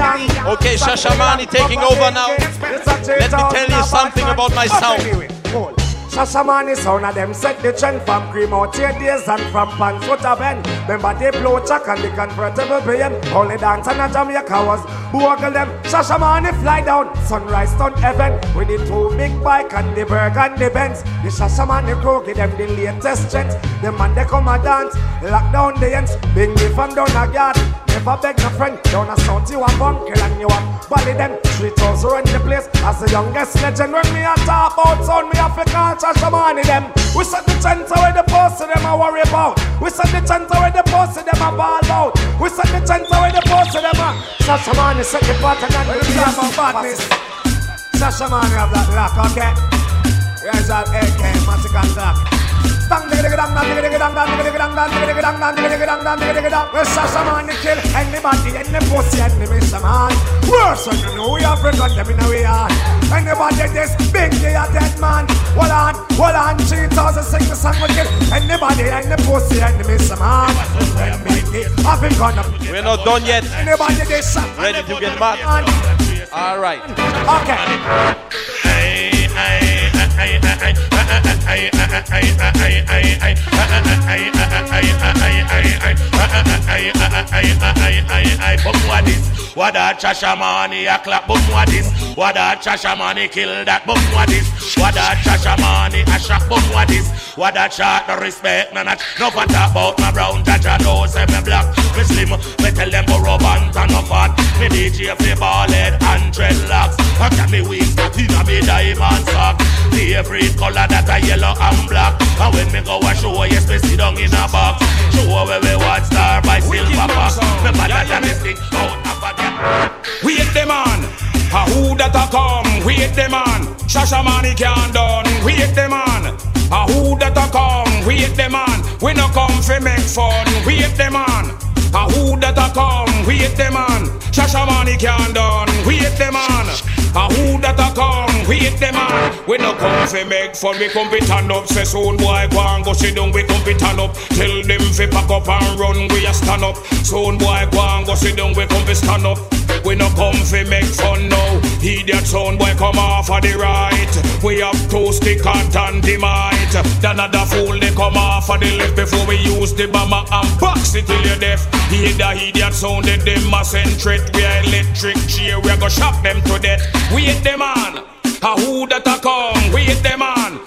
Okay, Shashamane taking over now. Let me tell you something about my sound. Shashamane sound of them set the trend from cream out here days and from pants what a bend. Remember they blow chuck and the convertible BM. Only dance and a Jamaica was bogle them. Shashamane fly down, sunrise down heaven with the two big bike and the Berg and the Benz. The Shashamane crew give them the latest trends. The man they come a dance, lock down the ends, bring me from down a yard. Never beg no friend, down a south you a bunker and you a bally them. Three toes run the place as the youngest legend. When me a talk about sound, me have to call Shashamane them. We set the center where the post them a worry about. We set the center where the post them a ball out. We set the center where the post them a Shashamane set the pattern and the time of badness. Shashamane have that lock, okay? Here's that AK, Matic attack. Dang digga digga dang dang digga digga dang dang digga digga dang dang digga digga dang dang digga digga dang dang digga digga dang. We Shashamane they kill anybody, any pussy, any miss man. Worse than you know we have forgot them in a way on. Anybody this big they a dead man. Hold on, hold on, 3006 the song we kill anybody, any pussy, any miss man. I've been gone up. We're not done yet. Anybody this Ready to get mad? All right. Okay. What that Shashamane a clap? Boom what this? What that Shashamane kill that? Boom what this? What that Shashamane a shot? Boom what this? What that shot? No respect, no not. No fat about my brown Jaja knows me black. Me slim, me tell them borrow band and no fat. Me DJ fi ball head and dreadlocks. I got me wings that in a me diamond sock. The every color that a yellow and black. And when me go a show, yes me sit down in a box. Show where we watch star by silver box. Me better than this thing out of a Wait them on. A who that a come? Wait them on. Shashamane can't done. Wait them on. A who that a come? Wait them on. We no come fi make fun. Wait them on. A who that a come? Wait them on. Shashamane can't done. Wait them on. A who that a come? Wait them on. We no come fi make fun. We come fi turn up. Say soon boy go and go sit down. We come fi turn up. Tell them fi pack up and run. We a stand up. Soon boy go and go sit down. We come fi stand up. We no come fi make fun now. Idiot sound boy come off of the right. We have two stick and dynamite. The another fool they come off of the left before we use the bomber and box it till you're deaf. Hear the idiot sound that them a send. We are electric chair. We a go shock them to death. We hit them on. A who that a come? We hit them on.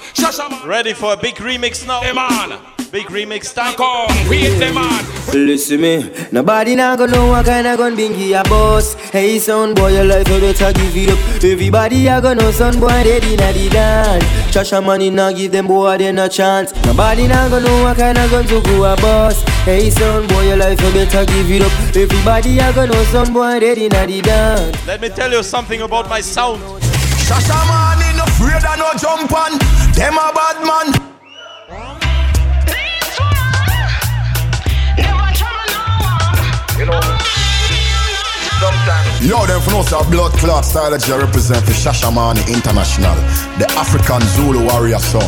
Ready for a big remix now? Them on. Big remix time. Come. Wait them on. Listen me, nobody not gonna know what kind of gun bingy a boss. Hey son boy, your life you better give it up. Everybody a gonna know son boy dead inna the dance. Shashamane not give them boy they no chance. Nobody not gonna know what kind of gun to go a boss. Hey son boy, your life you better give it up. Everybody a gonna know son boy dead inna the dance. Let me tell you something about my sound. Shashamane no afraid of no jump on. Them a bad man. You know, sometimes. Yo, them from us a blood clot style that you represent for Shashamane International, the African Zulu warrior son.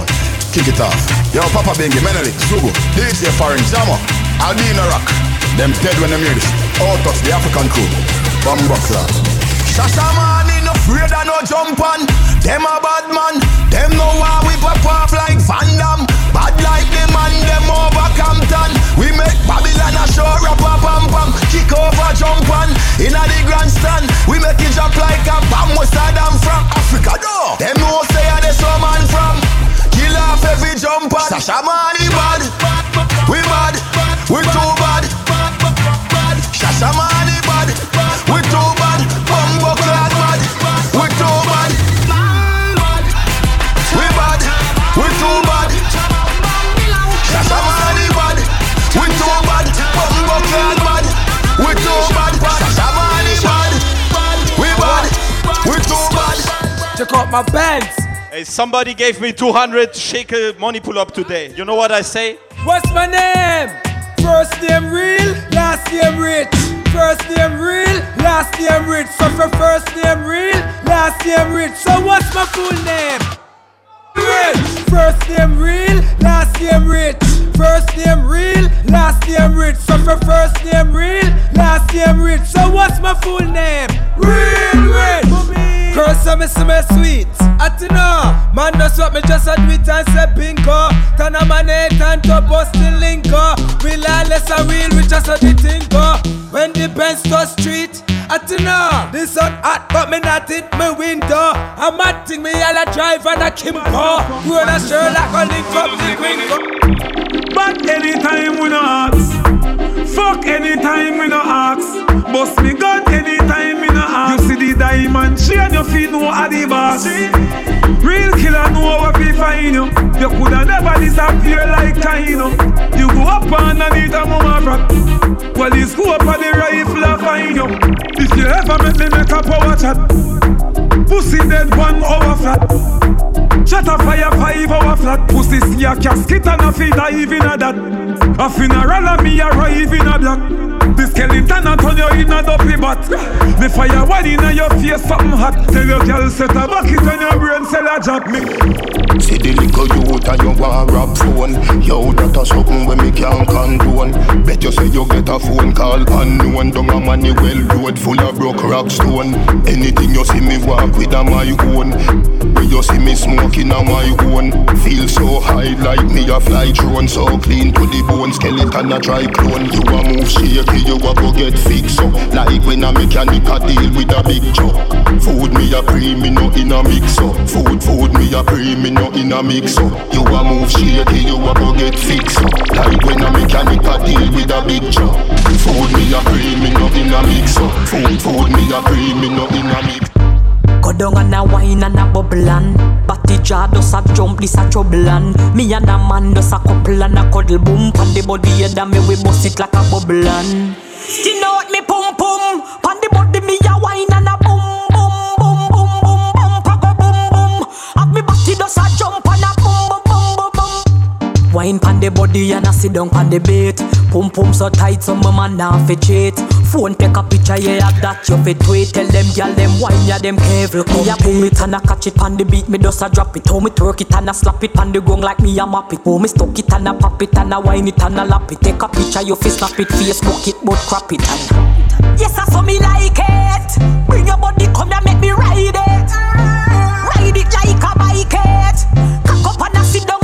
Kick it off. Yo, Papa Bengi, Menelik, Zugu, DJ Foreign, Jammer, Aldina Rock. Them dead when them hear this. Autos, the African crew. Bumbo clot. Shashamane no afraid of no jump on. Them a bad man. Them no why we pop off like Van Damme. Bad like the man, them over Compton. We make Babylon a show rap pam pam. Kick over jump on. Inna the grandstand. Somebody gave me 200 shekel money pull up today. You know what I say? What's my name? First name real, last name rich. First name real, last name rich. So for first name real, last name rich. So what's my full name? Rich. First name real, last name rich. First name real, last name rich. So for first name real, last name rich. So what's my full name? Come and see me sweet. At know, man, that's what me just a it and say pinko. Turn a man eight and to bust the linko. We lawless a real, we just a the tinko. When the Benz to street. At know, this sun hot, but me not hit me window. I'm mad thing me all a drive and a Kimco. Roll a Sherlock, a link up the gringo. But anytime we no ask, fuck anytime we no ask. Bust me gun anytime we no ask. You see the diamond chain, your feet no are the boss. Real killer know what we find you. You coulda never disappear like Kaino. You go up and underneath a mama rock. Well, you go up on the rifle I find you. If you ever make me make a power chat, pussy dead one hour flat. Shut a fire five hour flat. Pussy see a casket and a feed dive in a that A funeral and me arrive in a black The skeleton and turn you in a dopey bat. The fire one in a your face something hot. Tell your girl set a bucket on your brain sell a job me See the little youth and you want rap phone. Yo, that a something when me can't condone. Bet you say you get a phone call unknown. Down a money well road full of broke rock stone. Anything you see me walk with a my own. When you see me smoking a my own. Feel so high like me a fly drone. So clean to the bone. Skeleton a try clone. You a move shaky you a go get fixed up Like when a mechanic a deal with a big truck Food me a pre me no in a mix up Food food me a pre me no in a mix up. You a move shaky, you a go get fixed up. Like when a mechanic a deal with a big job. Food me a cream, me no in a mix up. Food, food me a cream, me no in a mix. Go down and a wine and a bubble and Batty jar does a jump, this a trouble Me and a man does a couple and a cuddle boom Pan the body head and me we bust it like a bubble and Skin out me pum pum. Pan the body me a wine and a boom boom boom boom boom boom Pago boom boom Have me body does a jump and a Wine pan the body and a sit down pan the bait Pum pum so tight so my man now fi cheat. Phone take a picture yeah that you fi tweet. Tell them gyal them wine yeah them careful Me a pull it and a catch it pan the beat Me just a drop it. How me twerk it and a slap it pan the gong like me a map it. How me stuck it and a pop it and a wine it and a lap it. Take a picture you fi snap it Facebook it but crap it and Yes I saw me like it. Bring your body come and make me ride it. Ride it like a bike it. Cock up and a sit down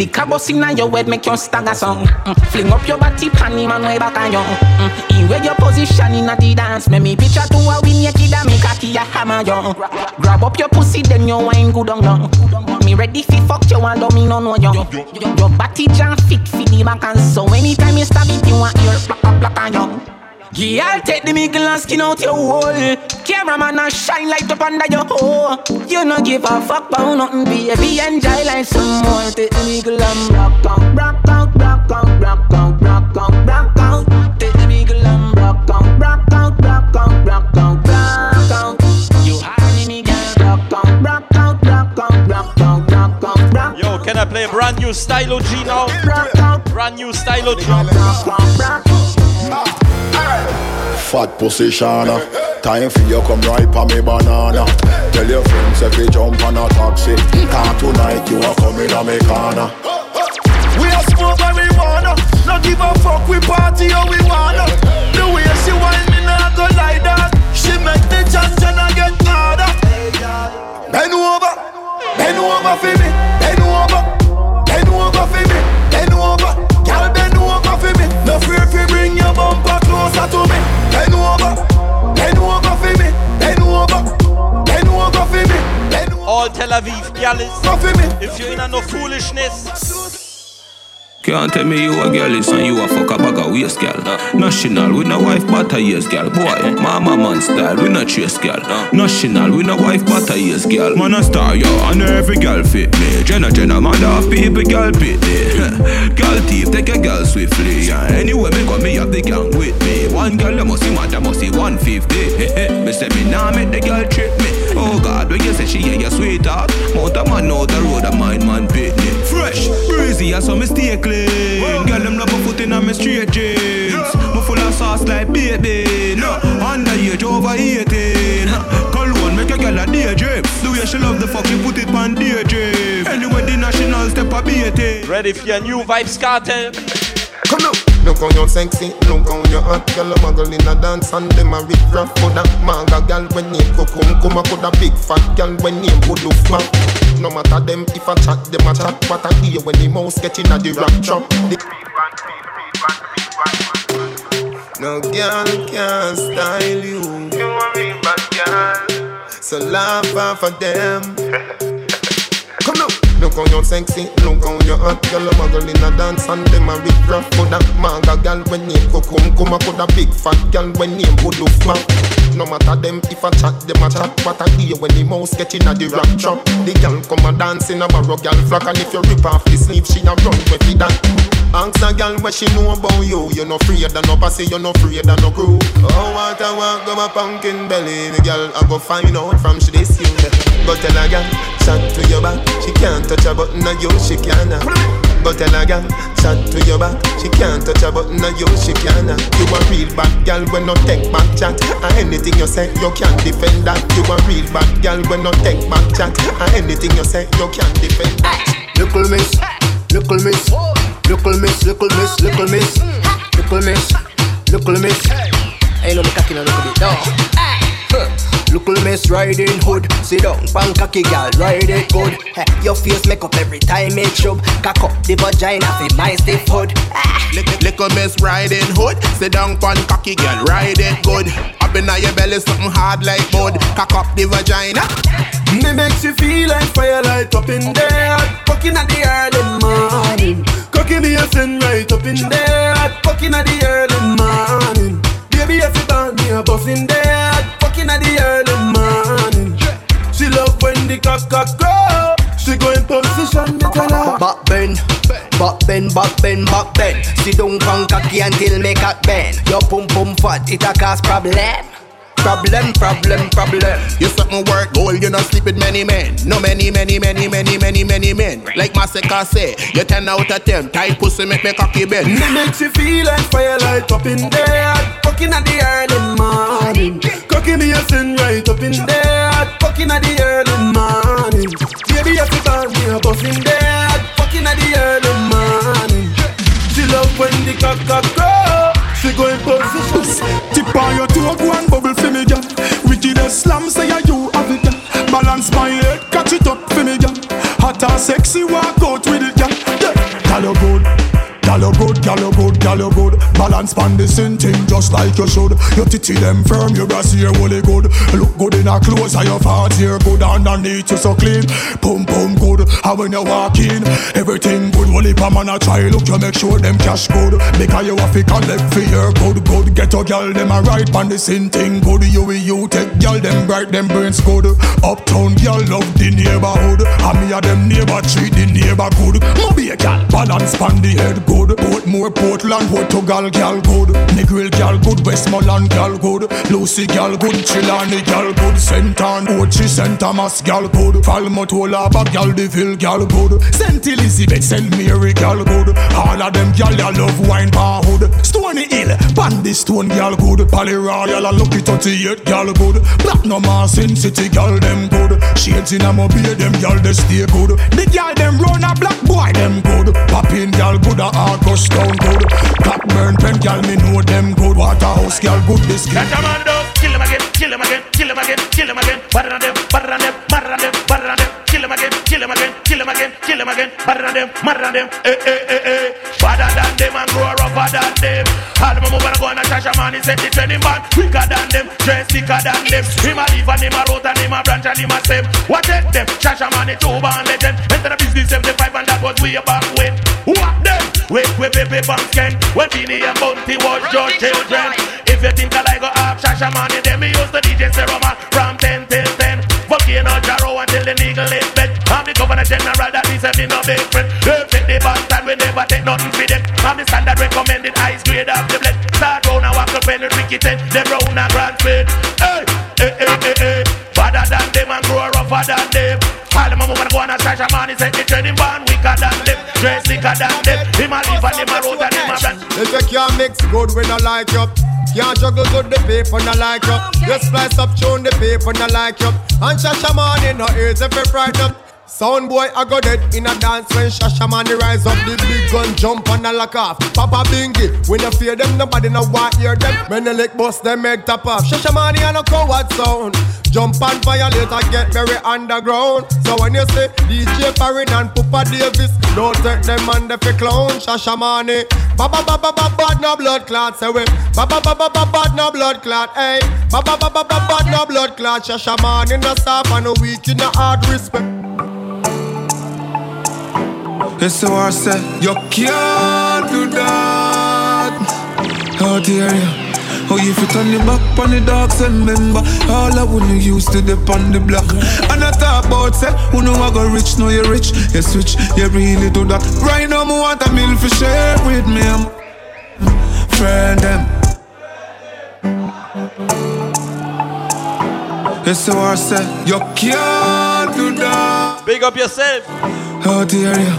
it Liquor bust inna your head make you stagger song. Mm. Fling up your body, panty man way back on you. Mm. In where your position inna the dance, make me picture to a win naked and make a hammer you. Grab up your pussy, then you wine good on you. Me ready fi fuck you and do me no know you. Your body jam fit fi the back and so anytime you stab it, you want your black black on you. Yeah, I'll take the mickle and skin out your hole. Cameraman and shine light up under your hole. You no give a fuck about nothing, baby. Enjoy like some more. Take the mickle and rock out, rock out, rock out, rock out, rock out, rock out. Take the mickle and rock out, rock out, rock out, rock out, rock out. You hardy me, girl. Rock out, rock out, rock out, rock out, rock out, rock out. Yo, can I play a brand new Stylo G now? Brand new Stylo G. Fat pussy Shana Time for you come ripe on me banana. Tell your friends if you jump on a taxi. Can't tonight you are coming on me corner. We are smoke wanna. Not give a fuck, we party how we wanna. The way she whine me not go like that She make the junction and I get harder. Bend over, bend over for me Bend over, bend over for me Bend over, girl bend over for me. No fear if you bring your bumper closer to me Bend over, bend over for me Bend over, bend over for me All Tel Aviv gallus. If you're in a no foolishness. Can't tell me you a girl is and you a fuck a bag of waist girl. National, we no wife but a years girl. Boy, mama man style, we no chase girl. National, we no wife but a years girl. Man a star yo, and every girl fit me. Jenna Jenna, man off people, girl pit me. girl thief, take a girl swiftly. Yeah, anyway, me got me have the gang with me. One girl, I must see mad, I must see 150. me say me nah make the girl trip me. Oh God, when you say she yeah, you sweetheart. Mount a man out the road, a mind man. Fresh, breezy, and so me stay clean. Girl, them love a foot in a me straight jeans. Me full of sauce like baby. No, underage over 18. Cologne make a girl a daydream. The way she love the fuck, she put it on daydream. Anyway, dinner Ready for your new Vybz Kartel? Come on. Look how you sexy, look how you hot Girl, a muggle in a dance and them a rip rap Coulda manga girl when name come Come a coulda big fat girl when name go do fat No matter them if I chat, them a chat. What I hear when the mouse get in a the rap trap No girl can style you. You a real bad girl. So laugh off of them. Come now. Look how you sexy, look how you hot Girl, a muggle in a dance and them a rip rap Coulda manga girl when name go come um, Come a coulda big fat girl when name fat No matter them if I chat, them a chat. What I hear when the mouse get in a the rap trap. The girl come a dance in a barrow girl flock. And if you rip off the sleeve, she a run with it that. Ask a girl what she know about you. You no afraid of no pussy, you no afraid of no crew. Oh, what I want, go my pumpkin belly. The girl I go find out from she this you Go tell a girl, chat to your back. She can't touch a button of you, she can uh. Go tell a girl, chat to your back. She can't touch a button of you, she can uh. You a real bad girl when no take back chat. And anything you say, you can't defend that. You a real bad girl when no take back chat. And anything you say, you can't defend that. Little miss, little miss Little miss, little miss, little miss Little miss, little miss. Ain't no me cocky no little bit, no Huh. Little miss riding hood. Sit down, pan cocky gal, ride it good. Heh, Your face make up every time it shove Cock up the vagina for my stiff hood. Ah. Little, little miss riding hood. Sit down pon cocky girl, ride it good. Up in your belly, something hard like mud. Cock up the vagina. Me makes you feel like fire light up in there Fucking at the early morning. Cooking me a sin right up in there Fucking at the early morning. Baby if you burn me a bus in there At the early morning. She love when the cock cock grow She go in position me tell her. Back bend, back bend, back bend, back bend. Sit down pan cocky until me cock bend. Your pum pum fat, it a cause problem Problem, problem, problem You something work gold, you not sleep with many men. No many, many, many, many, many, many men. Like Masicka say, you 10 out of 10. Tight pussy make me cocky bend. Me makes you feel like fire light up in there Fucking at the early morning Cooking me a sin right up in there Fucking at the early morning Baby you burn me a bus in there Fucking at the early morning She love when the cock cock grow She go in position Tip on your toe, go and bubble for me, girl. Wickedest slam, say ya you have it, girl. Balance my head, catch it up for me, girl. Hot and sexy, walk out with it, girl. Yeah. Girl, good. Girl, you good, girl, you good, girl, you good. Balance pan the same thing just like you should. Your titty them firm, your brass here really good. Look good in a clothes, and your fat here good underneath you so clean. Pum pum good, and when you walk in, everything good. Only pa man a try look, you make sure them cash good. Because you have to collect for your good, good. Get your girl them a right pan the same thing good. You you take girl them bright, them brains good. Uptown girl love the neighborhood, and me a them neighbor treat the neighbor good. Moby a girl balance pan the head good. Portmore, Portland, Portugal, gal good. Negril, gal good. Westmoreland, gal good. Lucy, gal good. Chilani, gal good. Sentan, Ochi, St. Thomas, gal good. Falmotola, gal Deville, gal good. St. Elizabeth, St. Mary, gal good. All of them gal, ya love wine bar hood. Stony Hill, Bandy Stone, gal good. Pally Royal, a lucky 38, gal good. No Sin City, gal them good. Shades in a mobile, them gal they stay good. The gal them run a black boy, them good. Poppin' gal good, a August Town good. Blackburn pen gal me know them good. Waterhouse gal good kid. That a man do. Kill him again, kill him again, kill him again, kill him again. Better than them, better than them, better than them. Kill him again, kill him again, kill him again, kill him again. Better than them, better than them. Eh eh eh eh. Better than them and grow rougher than them. All them move and go on a trash man, he set the training band. Quicker than them, dress thicker than them. Him a leave and him a road and him a branch and him a save. What take them? Trash man, he two band legend. Enter the business 75 and that was way back when. What them? Wake with baby banks can When Beenie and Bounty was your children If you think I like go up Shashamane Then me use the DJ Seroma From 10 till 10 Volcano Jaro until the nigga is bed I'm the governor general that is a me no big friend. They take the bastard we never take nothing for them. I'm the standard recommended highest grade of the blend. Start round and walk up in the tricky ten. Them round and grand Hey, hey, hey, hey, hey rougher than them All them and go on a stash a man He set the training band. Wicker than them Dress thicker than them Him a leave and him a road and him a brand If you can't mix good when I like you. Can't juggle good the paper not like you. You splice up tune the paper not like you. And Shashamane in her ears if you frighten. up Sound boy, I got dead in a dance when Shashamane rise up the big gun, jump and a lock off. Papa Bingy, when you fear them, nobody no want hear them. When the lick bust them make top off. Shashamane and a coward sound. Jump and violate, I get very underground. So when you say DJ Farid and Papa Davis, don't take them on the clown. Shashamane, baba baba baba bad no blood clot, say we. Baba baba baba bad no blood clot, hey. Baba baba baba bad no blood clot. Shashamane no soft and no weak in the hard respect. Yes, so I said, you can't do that. Oh, How dare you? Oh, if you turn your back on the dogs, and remember all I wanna use to dip on the block. And I talk about say, who know I go rich, know you rich. You switch, you really do that. Right now, me want a meal for share with me. I'm friend them. Yes, so I say, you can't do that. Big up yourself. Dare you?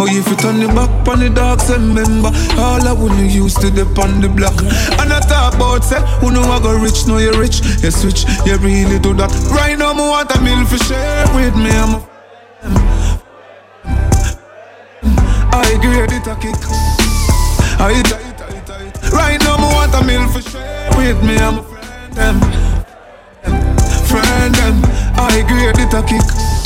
Oh, if you turn the back on the dogs, and remember all I wanna use to dip on the block. And I talk about say, who know I go rich, know you rich. You switch, you really do that. Right now, me want a meal for share with me. I'm a I grade it a kick. I tight, tight, tight. Right now, me want a meal for share with me. I'm a friend them, friend them. I grade it a kick.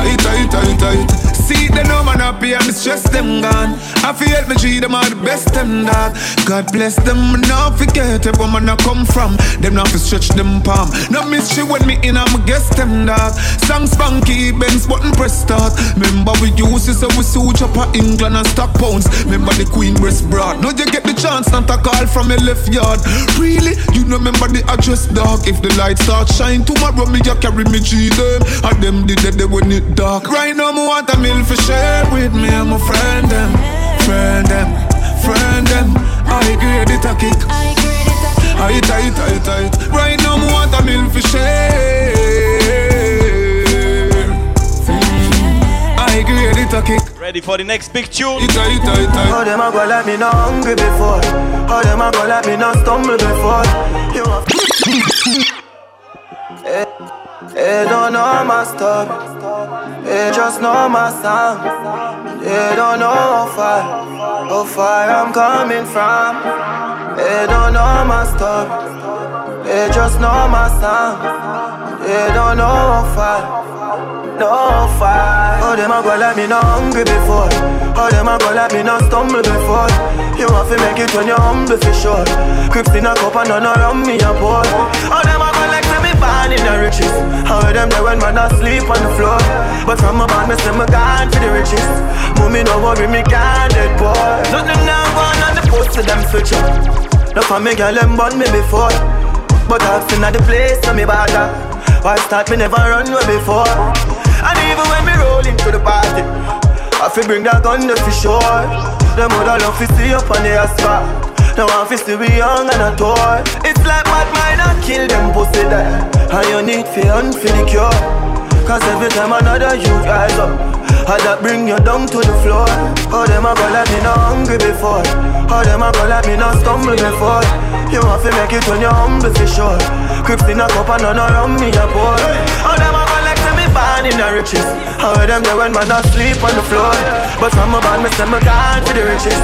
I tight, tight, tight. See the no man happy and the stress them gone. I feel me treat them all the best them dog. God bless them, not forget where man I come from. Them not fi stretch them palm. No mystery when me in, I'm guess them dog. Song spunky, Benz button press start. Remember we use this so we suit up England and stock pounds. Remember the Queen breast broad. Now you get the chance not to call from a left yard. Really, you know remember the address dog. If the light start shine tomorrow, me you carry me G them. And them did it when it dark. Right now me want a meal for share with me. I'm a friend them, friend them, friend them. I grade it a kick. I tight, tight, tight. Right now me want a meal for share. I grade it a kick. Ready for the next big tune? It tight, tight, tight. How them a go like me not hungry before? How them a go like me not stumble before? You have Hey, hey, don't know my story. They just know my sound. They don't know how far, how far I'm coming from. They don't know my story. They just know my sound. They don't know how far, no far. How them a go like me not hungry before? How them a go like me not stumble before? You have to make it when you're humble for sure. Crips in a cup and none around me a boy. How them a go me born in the riches? How them there when man asleep on the floor? But from a band me say me gone for the riches. Mommy no worry me can't dead boy. Nothing now gone on the post to them switch up. No for me girl them born me before. But I've seen the place so me bother. Why start me never run away before? And even when me roll into the party, I feel bring that gun to for sure. Them other love to see up on the asphalt. Now I feel still be young and a toy. It's like bad mind and kill them pussy there. And you need for for the cure. Cause every time another you rise up, I that bring you down to the floor. How them a go like me not hungry before? How them a go like me not stumble before? You have to make it when you're humble for sure. Crips in a cup and none around me a boy. How them a born in the riches? How them there when man asleep on the floor? But from a band me say me gone for the riches.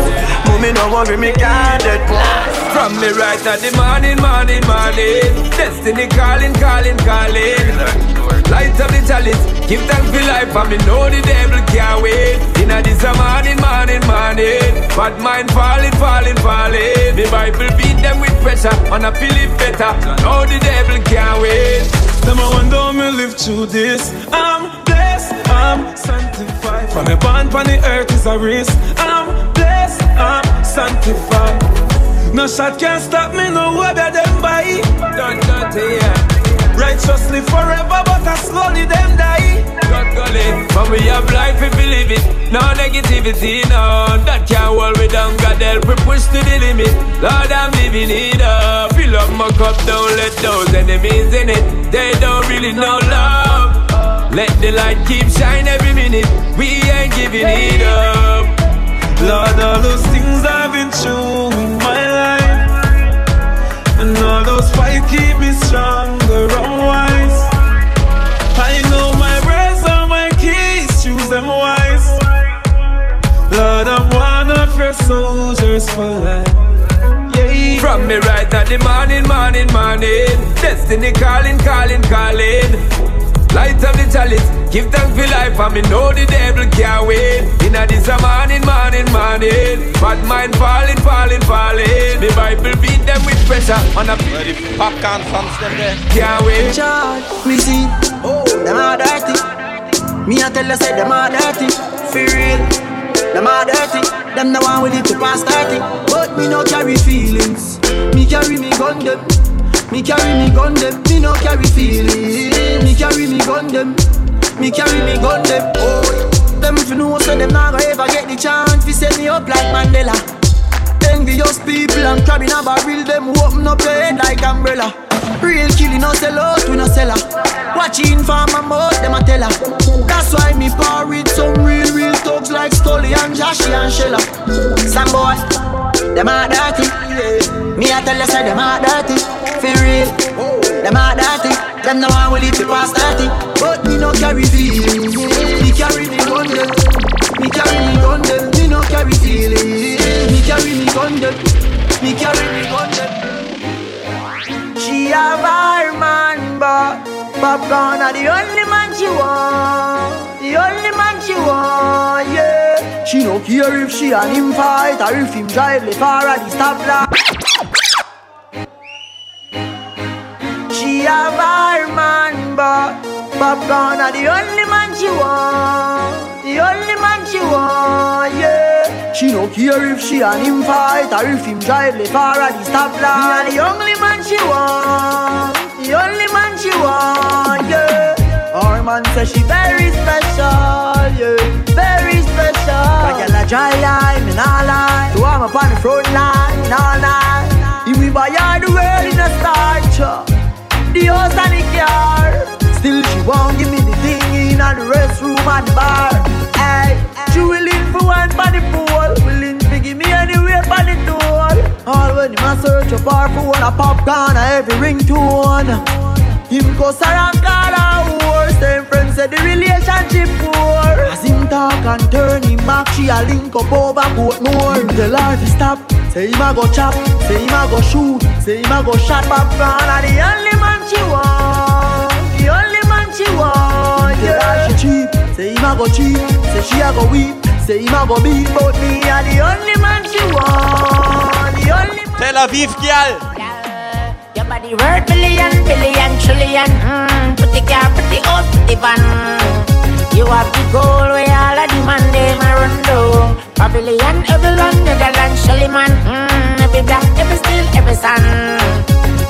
Mommy no worry me can't dead poor. From me right at the morning, morning, morning. Destiny calling, calling, calling. Light up the chalice, give thanks for life, and me know the devil can't wait. Inna this a morning, morning, morning. Bad mind falling, falling, falling. The Bible beat them with pressure, and I feel it better. Know the devil can't wait. Them I wonder me live through this. I'm blessed, I'm sanctified. From a bond on the earth is a risk. I'm blessed, I'm sanctified. No shot can stop me, no way them by. Don't dirty, yeah. Righteously forever, but I slowly them die. God golly, but we have life if we live it. No negativity, no. That can't hold me down. God help me push to the limit. Lord, I'm living it up. Fill up my cup, don't let those enemies in it. They don't really know love. Let the light keep shine every minute. We ain't giving it up. Lord, all those things I've been through and all those fights keep me stronger, I'm wise I know my words are my keys, choose them wise Lord, I'm one of your soldiers for life from me right at the morning, morning, morning. Destiny calling, calling, calling. Light up the chalice, give thanks for life, and me know the devil can't win. Inna this a morning, morning, morning. Bad mind falling, falling, falling. Me Bible beat them with pressure on a Where the Popcaan fans them there? Can't win. Charge, me see, oh, them are dirty. Me I tell you, say them are dirty. For real, them are dirty. Them the one with it to pass 30. But me no carry feelings. Me carry me gun them. Me carry me gun them, me no carry feelings. Me carry me gun them, me carry me gun them. Oh, them if you know so them not ever get the chance to set me up like Mandela. Envious people and crabbing a barrel, them open up your head like umbrella. Real killing no sell out, we no sell Watching for my mouth, them a tell her. That's why me par with some real, real thugs like Scully and Joshy and Shella. Some boy, them are dirty. Me I tell you, say them are dirty. For real, them are dirty. Them no one will eat the past 30. But me no carry feelings. Me carry me gun them. Me carry me gun them. Me no carry feelings. Me carry me gun them. Me carry me gun them. She have her man, but Popcaan are the only man she want. The only man she want, yeah. She no care if she and him fight or if him drive le far at the stoplight. She have her man, but Popcaan are the only man she want. The only man she want, yeah. She no care if she and him fight or if him drive le far at the stoplight. Me are the only man she want. The only man she want, yeah. Man say she very special, yeah. Very special. Like a dry line, me nah lie. So I'm up on the front line, nah lie. If we buy her the world in a starch, the house and the car. Still she won't give me the thing in the restroom and the bar. Hey, she willing for one for the pool, willing to give me anywhere for the tool. All when him a search a bar for one a Popcaan a every ringtone. Him go whore. Same friend said the relationship poor. As him talk and turn him back, she a link up over Portmore. Him tell her to stop. Say him a go chop, say him a go shoot, say him a go shot Popcaan. And the only man she want, the only man she want. Yeah, her she cheap. Say him a go cheap, say she a go weep, say him a go beat. But me a the only man she want, the only. Tel Aviv, girl. Your body worth billion, billion, trillion. Mm, pretty car, pretty old, pretty van. You have the goal where all of the man them a run down. Pavilion, London, Netherlands, Shelly man. Mm, every black, every steel, every sun.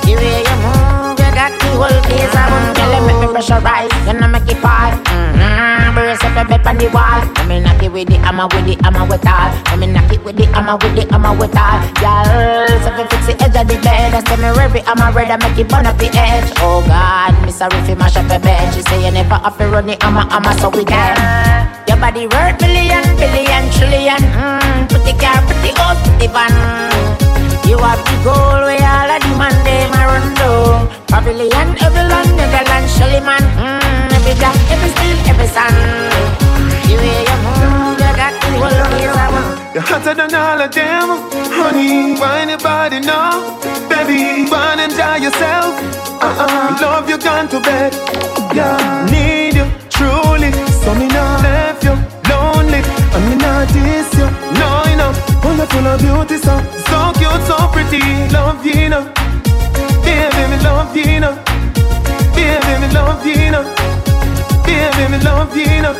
The way you move, you got the whole place a boom. Girl, you make me pressurize, you know make it fall. Mm-hmm. Brace up your bed on the wall. Let me knock it with the hammer, with the hammer, with all. Let me knock it with the hammer, with the hammer, with all. Girl, so you fix the edge of the bed, I say me ready, I'm a ready, make it burn up the edge. Oh God, me sorry you mash up your bed. She say you never have to run the hammer, hammer, so we dead. Your body worth billion, billion, trillion. Mm, pretty car, pretty old, pretty van. You have the goal where all the man them a run down. Pavilion, every London, Netherlands, Shelly man. Mm, every black, every steel, every sun. The way you move, you got the whole place a. You're hotter than all of them, honey. Find your body now, baby. Run and enjoy yourself. Uh-uh. Love you gone to bed. Yeah, need you truly. So me not left you lonely. I me not diss you. No, you know, full of beauty, so so cute, so pretty. Love you, know. Love you, know. Baby, me love you, know. Baby, me love you, know.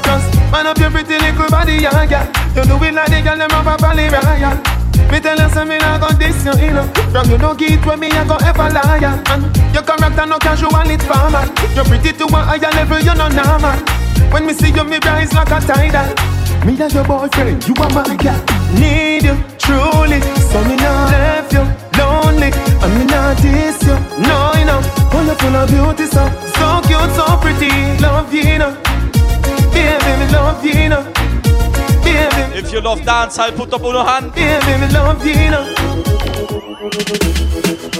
Just man up your pretty little body, yeah, yeah. You do it like the girl them up a valley royal. Me tell you, me not gon' diss you, know. From you no get where me I go ever liar. And your character no casual, it's formal. You're pretty to a higher level, you no normal. When me see you, me rise like a tidal. Me and your boyfriend, you are my girl. Need you truly, so me not left you lonely. And me not diss you, no, you know. Oh, you full of beauty, so so cute, so pretty. Love you, you know. Baby, me love you, you know. Baby, If you love dance, I'll put up on your hand. baby, me love you, you know.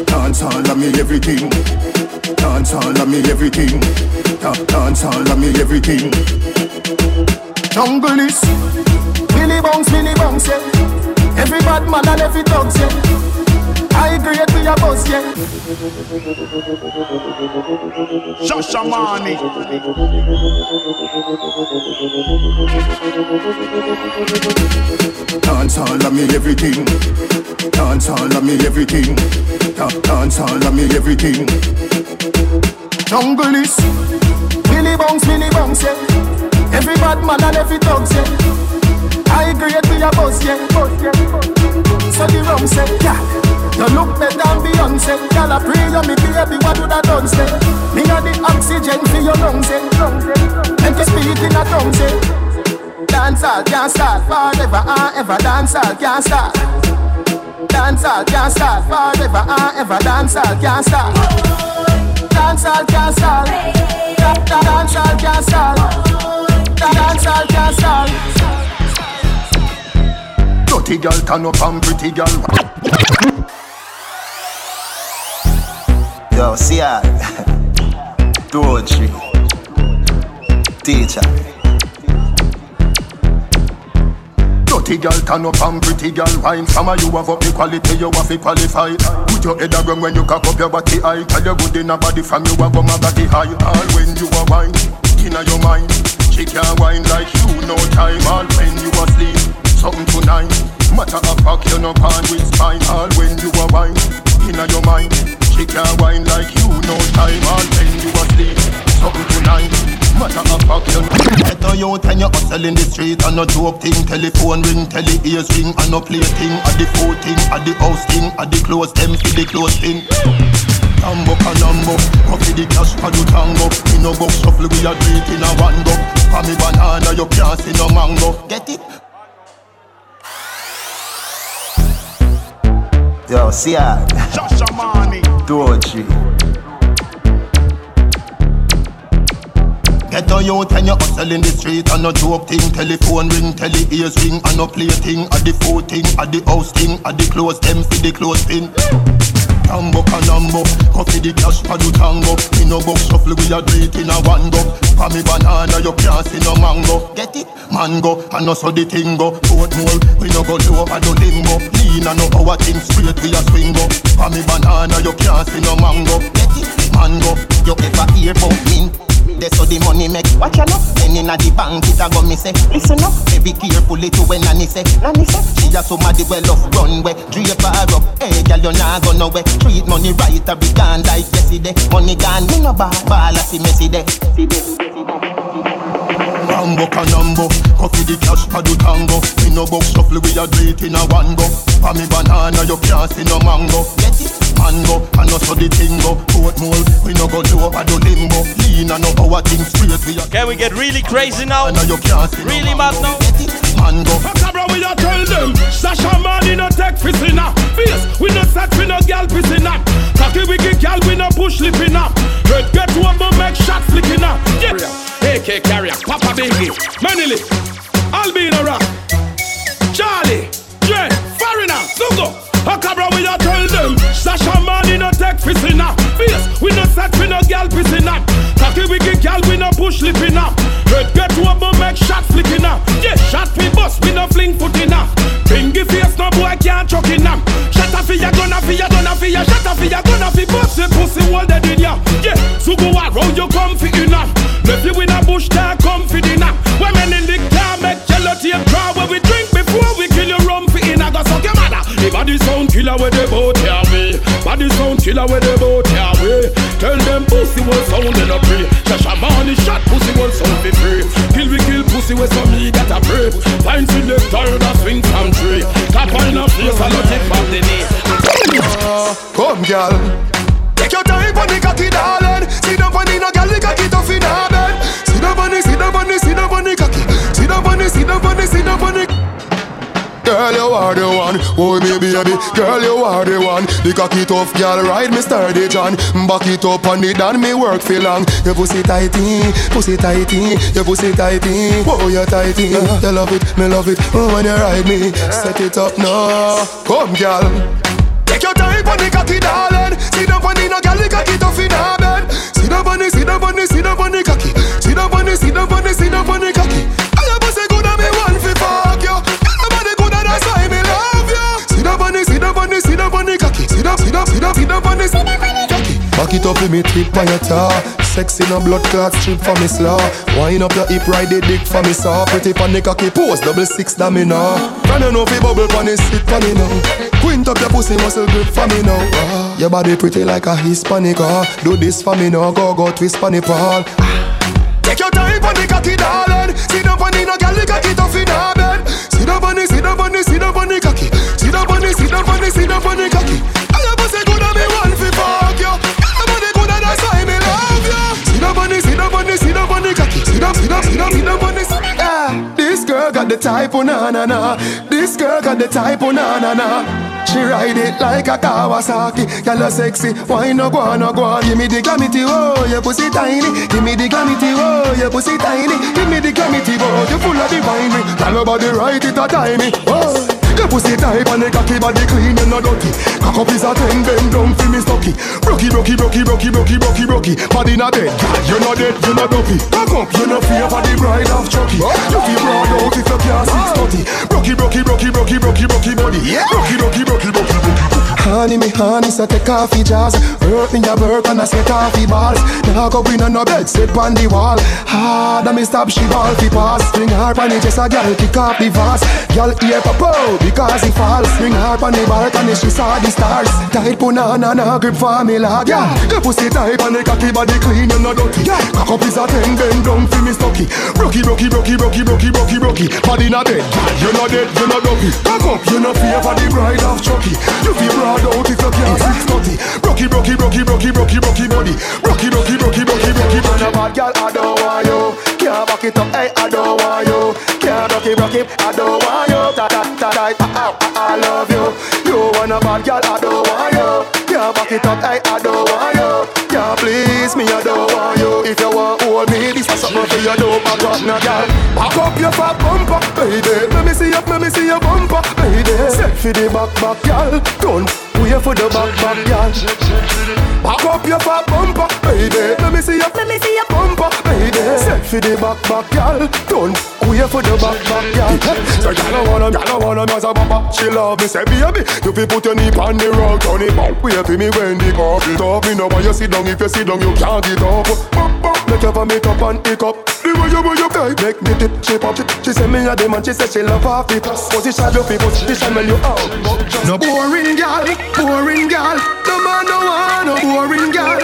Dance all of me everything. Dance all of me everything. Da- Dance all of me everything. Jungle is Billy bounce, Billy bounce, yeah. Every bad man and every thugs, yeah. I agree with your boss, yeah. Shashamane. Dance all of me everything. Dance all of me everything. Dance all of me everything. Jungle is Billy Bounce, Billy Bounce, yeah. Every bad man and every thugs, yeah. I agree with your boss, yeah. So the rum say, yeah. You look better than Beyonce. Girl, I pray you me baby, what would I done say? Me got the oxygen for your lungs, eh And to speak in a tongue, say. Dance all can't start forever and ever Dance all can't start Dance all can't start forever and ever Dance all can't start Dance all can't start Dance all can't start Dance all can't start Dirty girl turn up and pretty girl Yo, see ya. Poetry. Teacher. Dirty girl turn up and pretty girl wine. Some of you have up the quality, you have to qualify Put your head around when you cock up your body high. Tell you good in a body from you have my body high. All when you are wine, inna your mind. She can't wine like you, no time. All when you asleep, something tonight. Matter of fact, you no pan with spine All when you are wine, inna your mind she can't whine like you, no time all when you asleep. Something tonight, matter of fact you Get a youth and you hustle in the street and no joke thing. Telephone ring, tele ears ring and no play thing At the food thing, at the house thing, at the clothes them for the clothes thing. Tambo canambo, coffee the cash for the tango. Me no box shuffle, we a do it in a one go. For me banana, you can't see no mango. Get it? Yo, see ya. Shashamane. Doji. Get a youth and you hustle in the street and no joke thing Telephone ring, tele ears ring and no play thing At the food thing, at the house thing, at the clothes them for the clothes thing Tambo canambo, coffee the cash for the tango. Me no box shuffle, we a do in a one go. For me banana, you can't see no mango. Get it? Mango, and no so the thing go. Portmore, we no go low, I do limbo Lean and no our thing straight, we a swing go. For me banana, you can't see no mango. Get it? Mango, you ever hear about mint? That's so the money make Watch out Then inna the bank it a go me say Listen up. Baby carefully to when nanny say Nanny say She a somebody well off runway. Drape her up. Hey girl you nah go nowhere. Treat money right a be gone like yesterday. Money gone me no ball Ball a see day See day Rambo canambo Coffee the cash for the tango. Me no box shuffle we a do it in a one go. For me banana you can't see no mango. Get it? Mango And no so the thing go Portmore We no go low I do limbo. Lean and no our thing straight we a Can we get really crazy now? And you can't see Really mad now? Mango Cabra we a tell them Shashamane no take fist in Face. We no sex we no gal pissing up Cocky wicked gal we no push lipping up Red get one but make shot flicking up Yeah. AK carrier Papa Bingy Manily Albino Rock Charlie Dre Foreigner Zugo a cabra we a tell them. Shashamane no take fist in Face. We no sex we no gal pissing up Cocky wicked gal we no push lipping up Red get but make shot flicking up Yeah shot we bust we no fling foot in up Bingy face no boy can't chuck in up Shut up for ya gonna for ya gonna for ya Shut up for ya gonna for bust the pussy wall dead in ya. Yeah so go around you enough Left you body sound killer where they both here way Body sound killer where they both here way Tell them pussy will sound in a pray Shashamane shot pussy will sound be free Kill we kill pussy with some me that a pray Find selector that swing from tree Clap on a face and not take back the knee Come, girl. Take your time on the cocky, darling. Sit down on the no girl, the cocky tough in her bed. Sit down on the, sit on the, sit down on the cocky. On the, sit on the, sit the. Girl, you are the one, oh me baby. Girl, you are the one. The cocky tough girl, ride me sturdy John. Back it up on the dan, me work for long. Your pussy tighty, pussy tighty, your pussy tighty. Oh, you tighty. You love it, me love it. Oh, when you ride me, set it up now. Come, girl. Take your time on the cocky, darling. Sit down on the no girl, the cocky tough in her bed. Sit down the, the, Cock it up with me tip on your tar. in a blood clot strip for me slaw. Wind up your hip, ride the dick for me saw. Pretty pon the cocky pose, double six that me now. Can you know fi bubble pon it, sit pon me now. Quint up your pussy muscle grip for me now. Ah, your body pretty like a Hispanic. Ah, do this for me now, go go twist pon the pole. Take your time pon the cocky, darling. Pon the no girl, the cocky tough in her bed. Sit down pon the, sit down pon the, sit down pon the cocky. Pon the, down pon the, down cocky. Down, sit down pon. Yeah, this girl got the type, oh na na na. This girl got the type, oh na na na. She ride it like a Kawasaki. Girl sexy, why no go on, no go on? Give me the glamity, oh, your pussy tiny. Give me the glamity, oh, your pussy tiny. Give me the glamity, oh, you full of the winery Tell nobody right it a timey, oh your pussy tight and the cocky body clean and not dirty. Cock up is a ten, bend down fi me stocky. Brocky, brocky, brocky, brocky, brocky, brocky, brocky Body not dead, you not dead, you not dopey. Cock up, you not fear for the bride of Chucky. You feel broad out if you can't six thirty Brocky, brocky, brocky, brocky, brocky, brocky body. Brocky, brocky, brocky, brocky, brocky Honey, me honey, so take off your jaws Hurt me a burp and I set off your balls. Now go in on no bed, sit on the wall. Hard and me stop, she ball fi pass. String her on it, just a girl kick off the vase. Girl ear pop out because he falls String her on the balcony, she saw the stars Tight punana, na grip for me lad Yeah, your pussy tight and the cocky body clean, you no dirty Cock up is a ten, bend down fi me stocky Brocky, brocky, brocky, brocky, brocky, brocky, brocky Body not dead, you not dead, you not dopey Cock up, you no fear for the bride of Chucky You feel broad out if you can't six thirty. Rocky, rocky, rocky, rocky, rocky, rocky body. Rocky, rocky, rocky, rocky, rocky body. a bad girl, I don't want you. Can't back it up, hey, I don't want you. Can't rocky, rocky, I don't want you. Ta ta ta love you. You want a bad girl, I don't want you. Can't back it up, hey, I don't want you. Can't please me, I don't want you. If you want hold me, this is something for you, don't back up, no girl. Back up your fat bumper, baby. Let me see you, let me see your bumper, baby. Set for the back, back, girl. Don't Wait for the back, back, girl. Back up your fat bumper, baby. Let me see your, let me see for the back, back, girl. Don't wait for the back, back, girl. So girl, I wanna, girl, I wanna me as a bumper. She love me, say baby, you fi put your knee on the rug, turn it back. Wait for me when the cup it up. Me know why you sit down. If you sit down, you can't get up. Make your vomit up and pick up. The way you, way you play, make me tip, shape up. She say me a dem and she say she love half it. Position your feet, position when you out. No boring girl, boring girl. No man no want no boring girl.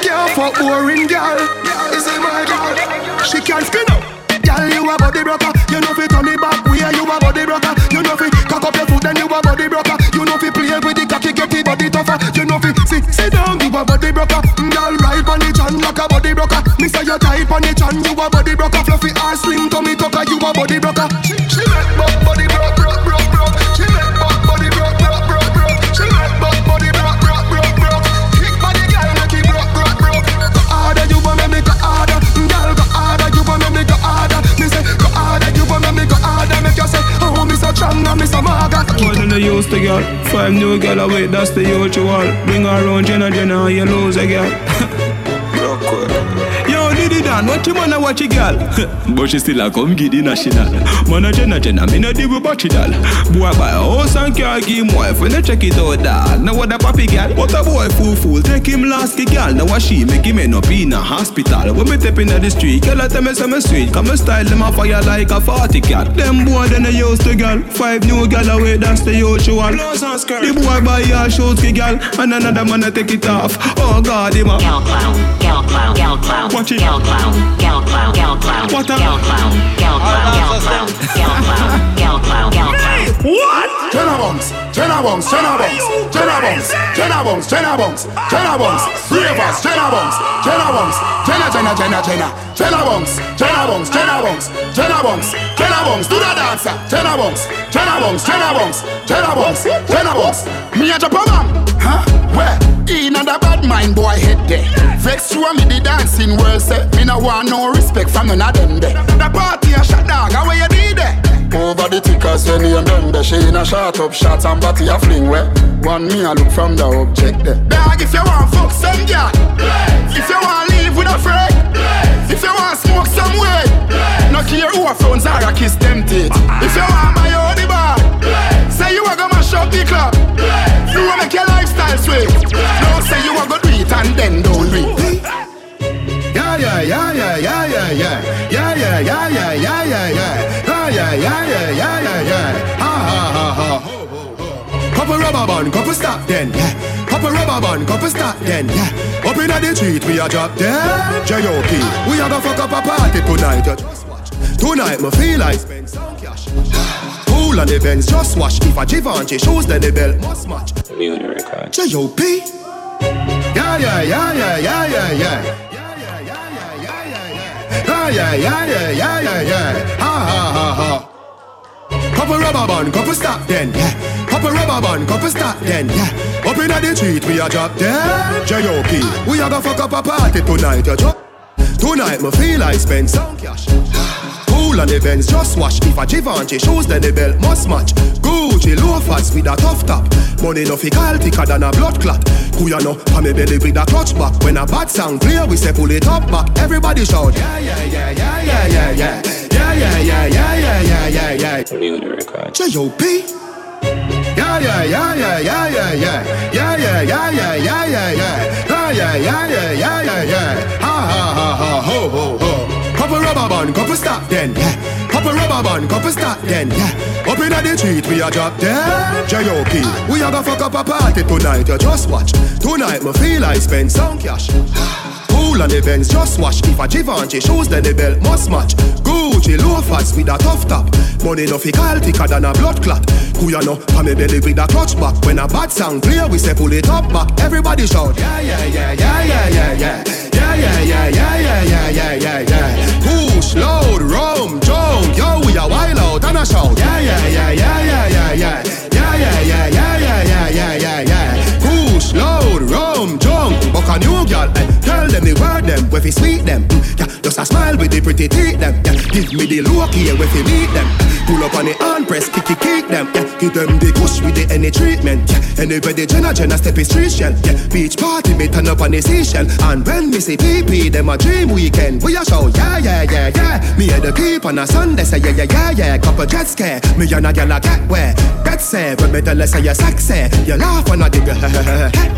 Can't fuck boring girl. Is my girl. She can't spin up. Girl, you a body broker. You know fi turn it back. We are you a body broker. You know fi cock up your foot, then you a body broker. You know fi play with the cocky, get the body tougher. You know fi sit, sit down, you a body broker. Mm, girl, ride on the chan like a body broker. Me say you tight on the chan, you a body broker. Fluffy ass, slim tummy tucker, you a body broker. The used to girl. Five new girl away, that's the usual. Bring her around, Jenna, Jenna, you lose a girl. Yo, Diddy Dan, what you wanna watch a girl? but she still a come giddy national. Man a Jenna Jenna, me no deal with battery doll. Boy buy a house and car, give him wife when they check it out dog. Now what a papi girl? What a boy fool fool, take him last the girl. Now what she make him end up in a hospital. When me step in the street, girl I tell me some sweet. Come me style them a fire like a party cat. Them boy then they used to girl. Five new girl away, that's the usual. The boy buy a shoes ki girl, and another man a take it off. Oh God, him a Girl clown, girl clown, girl clown, Watch it. girl clown, girl clown, girl clown, What a- girl clown, girl clown, girl clown, girl clown, girl clown, girl clown. What? Jenna bunks, Jenna bunks, Jenna bunks, Jenna bunks, Jenna bunks, Jenna bunks, Jenna bunks, ravers, Jenna bunks, Jenna bunks, Jenna, Jenna, Jenna, Jenna, Jenna bunks, Jenna bunks, Jenna bunks, Jenna bunks, Jenna bunks, do the dancer, Jenna bunks, Jenna bunks, Jenna bunks, Jenna bunks, Jenna bunks. Me a drop a huh? Where? In and a bad mind boy head there. Vex you and me the dancing world say me no want no respect from none of them there. The party a shot dog, how you need there? Over the tickers when you done the She in a shot up shots and body a fling where One me a look from the object there Dog if you want fuck some girl If you want live with a friend If you want smoke some way No care who a phones are a kiss teeth If you want my own the bar Say you a go mash up the club You a make your lifestyle sweet No say you a go do it and then don't do it. Yeah, yeah, yeah, yeah, yeah, yeah, yeah. Yeah, yeah, yeah, yeah, yeah, yeah, yeah. Yeah, yeah, yeah, yeah, yeah, yeah, yeah. Ha, ha, ha, ha. Couple rubber band, couple stop then, yeah. Couple rubber band, couple stop then, yeah. Up inna the street, we a drop dead. J.O.P. We a go fuck up a party tonight. Tonight, me feel like spend some cash. Pool and the Benz, just wash. If a Givenchy shoes, then the belt must match. J.O.P. Yeah, yeah, yeah, yeah, yeah, yeah, yeah. Yeah, yeah, yeah, yeah, yeah, yeah, yeah. Yeah yeah yeah. Ha, ha, ha, ha. Couple rubber band, couple stop then, yeah. Couple rubber band, couple stop then, yeah. Up inna the street, we a drop dead. J.O.P. We a go fuck up a party tonight, you drop. Tonight, me feel like spend some cash. Pool and the Benz just wash. If a Givenchy shoes, then the belt must match. Gucci loafers with a tough top. Money no fi call thicker than a blood clot. Who ya know? Pa me belly with a clutch back. When a bad sound clear, we say pull it up back. Everybody shout. Yeah, yeah, yeah, yeah, yeah, yeah, yeah. Yeah, yeah, yeah, yeah, yeah, yeah, yeah, yeah. J.O.P. Yeah, yeah, yeah, yeah, yeah, yeah, yeah. Yeah, yeah, yeah, yeah, yeah, yeah, yeah. Yeah, yeah, yeah, yeah, yeah, yeah, yeah. Ha, ha, ha, ha, ho, ho, ho. Couple rubber band, couple stop then, yeah. Couple rubber band, couple stop then, yeah. Up inna the street, we a drop dead. J.O.P. We a go fuck up a party tonight, you just watch. Tonight, me feel like spend some cash. Pool and the Benz just wash. If a Givenchy shoes, then the belt must match. Gucci loafers with a tough top. Money no fi call thicker than a blood clot. Who ya know? Pa me belly with a clutch back. When a bad sound clear, we say pull it up back. Everybody shout. Yeah, yeah, yeah, yeah, yeah, yeah, yeah. Yeah, yeah, yeah, yeah, yeah, yeah, yeah, yeah, yeah. Push, load, rum, jump. Yo, we a wild out and a shout. Yeah, yeah, yeah, yeah, yeah, yeah, yeah. Yeah, yeah, yeah, yeah, yeah, yeah, yeah, yeah, yeah. Push, load, rum, jump. Buck girl, eh. Tell them the word them, where fi sweet them. Mm, yeah, just a smile with the pretty teeth them. Yeah, give me the look here, where fi meet them. Pull up on the hand press, kick kick kick them. Yeah, give them the push with the any treatment. Yeah, anybody Jenna Jenna step is street shell. Yeah, beach party me turn up on the seashell. And when me see PP, them a dream weekend. We a show, yeah yeah yeah yeah. Me and the keep on a Sunday say yeah yeah yeah yeah. Couple jet scare, me and a girl a get where. Get say, when me tell her say you sexy, you laugh and I dig.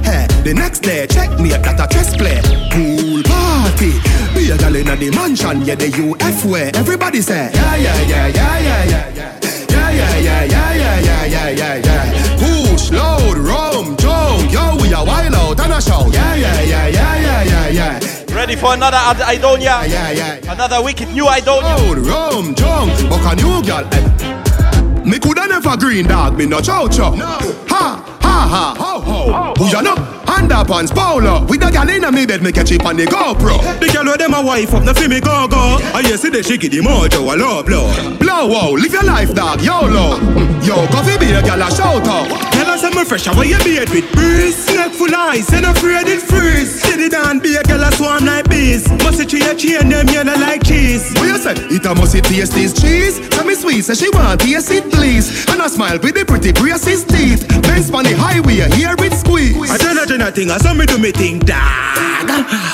The next day, check me at that a chess play. Pool party. Be a gal in the mansion, yeah, the UF way. Everybody say, yeah, yeah, yeah, yeah, yeah, yeah, yeah. Yeah, yeah, yeah, yeah, yeah, yeah, yeah, yeah. Push, load, roam, jump, yo, we are wild out and a show. Yeah, yeah, yeah, yeah, yeah, yeah, yeah. Ready for another ad- Idonia? Yeah, yeah, yeah. Another wicked new Idonia. Road, Rome, drunk, but a new girl. Eh. Me coulda never green dog, me no chow chow. No. Ha, ha, ha, ho, ho. Oh, oh. You know? Underpants, polo. With the gal inna me bed, me catch it on the GoPro. The girl with them a wife up, no fi me go go. I hear see the shaky the mojo a low blow. Blow wow, live your life, dog, YOLO. Yo, coffee be a gal a shout out. Tell us I'm fresh, how you beard with breeze. Neck full ice, and afraid it freeze. Steady down, be a girl a swarm like bees. Must it tree a chain, them yellow like cheese. What you say? It a must it taste this cheese. Tell me sweet, say she want taste it please. And I smile with the pretty braces teeth. Benz on the highway, hear it squeeze. I don't know nothing, I saw me do me thing, dog.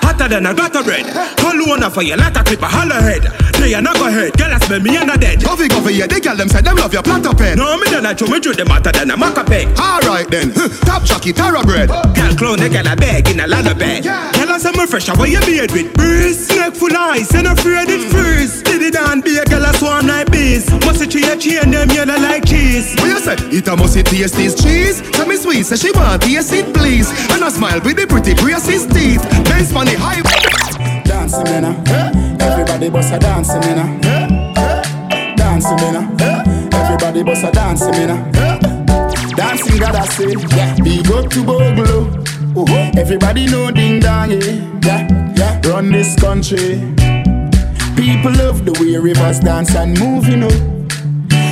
Hotter than a gutter bread. Call one for you, like a clip a hollow head. They are not go hurt, girl, I smell me and a dead. Coffee, coffee, yeah, they girl them say them love your up head. No, me don't like me do them hotter than a maca peg. Alright then, top jockey, Tara bread. Girl, clone, they girl a bag in a of bed. Girl, I say me fresh, how you beard with breeze. Neck full ice, and afraid it freeze. Did it down, be a girl a swarm like bees. Must it a chain, them yellow like cheese. What you say? It a must it taste this cheese. Tell me sweet, say she want taste it please. And I smile with the pretty braces teeth. Benz on the highway. Dancing me now. Uh. Everybody bust a dancing me now. Uh. Dancing me now. Uh. Everybody bust a dancing me now. Dancing God I say, yeah. Big up to Bogle. Oh, everybody know ding dong, yeah. yeah, yeah. Run this country. People love the way rivers dance and move, you know.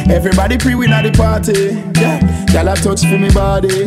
Everybody pre-win at the party. Yeah, y'all a touch for me body.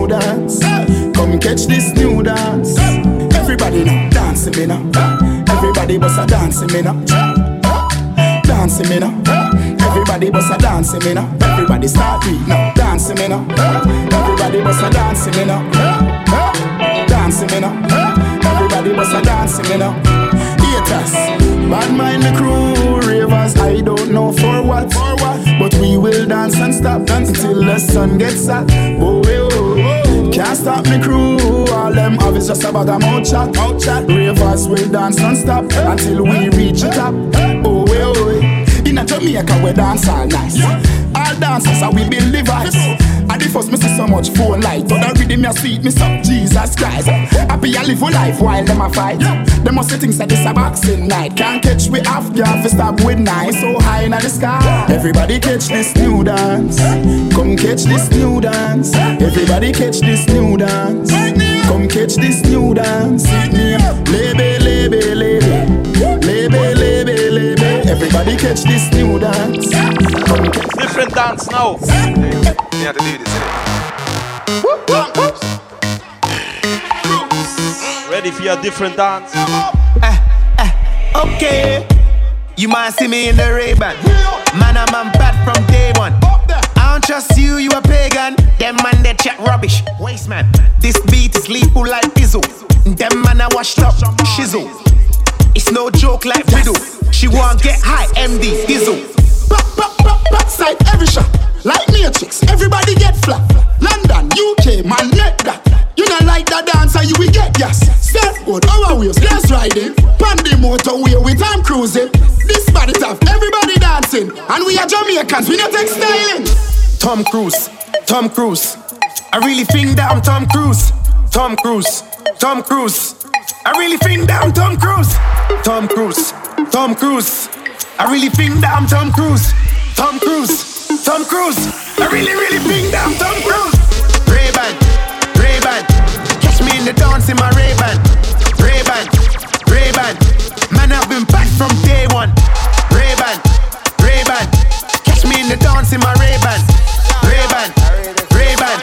Come catch this new dance. Everybody now dancing me now. Everybody bust a dancing me now. Dancing me now. Everybody bust a dancing me now. Everybody start beat now. Dancing me now. Everybody bust a dancing me now. Dancing me now. Everybody bust a dancing me now. Haters, bad mind the crew, ravers. I don't know for what, for what, but we will dance and stop dance until the sun gets oh, oh. Can't stop me crew. All them have is just about a mouth chat, mouth chat. Ravers will dance non-stop until we reach the top. Oh, oh, oh. In a Jamaica we dance all night. All dancers are we build the vibes. First me see so much phone light, but the rhythm me sweet me some Jesus Christ. Happy I live a life while them a fight. Them must say things that this a boxing night. Can't catch we off guard for stop with knife so high in the sky. Everybody catch this new dance. Come catch this new dance. Everybody catch this new dance. Come catch this new dance. Lebe. Lebe, lebe, lebe. Everybody catch this new dance. Different dance now. You have to do this, Ready for your different dance? Eh, eh, okay. You might see me in the Ray-Ban. Man, I'm man bad from day one. I don't trust you, you a pagan. Them man, they chat rubbish. Waste man. This beat is lethal like Izzo. Them man, I washed up. Shizzle. It's no joke like Riddle. She want get high, MD, Dizzle. Back, back, back, backside every shot. Like Matrix, everybody get flat. London, UK, man, net that. You not like that dancer, you will get gas. Surfboard, our wheels, gas riding. Pandy motorway with time cruising. This body tough, everybody dancing. And we are Jamaicans, we not take styling. Tom Cruise, Tom Cruise. I really think that I'm Tom Cruise. Tom Cruise, Tom Cruise. I really think that I'm Tom Cruise. Tom Cruise, Tom Cruise. I really think that I'm Tom Cruise. Tom Cruise, Tom Cruise. I really, really think that I'm Tom Cruise. Ray-Ban, Ray-Ban. Catch me in the dance in my Ray-Ban. Ray-Ban, Ray-Ban. Man, I've been back from day one. Ray-Ban, Ray-Ban. Catch me in the dance in my Ray-Ban. Ray-Ban, Ray-Ban.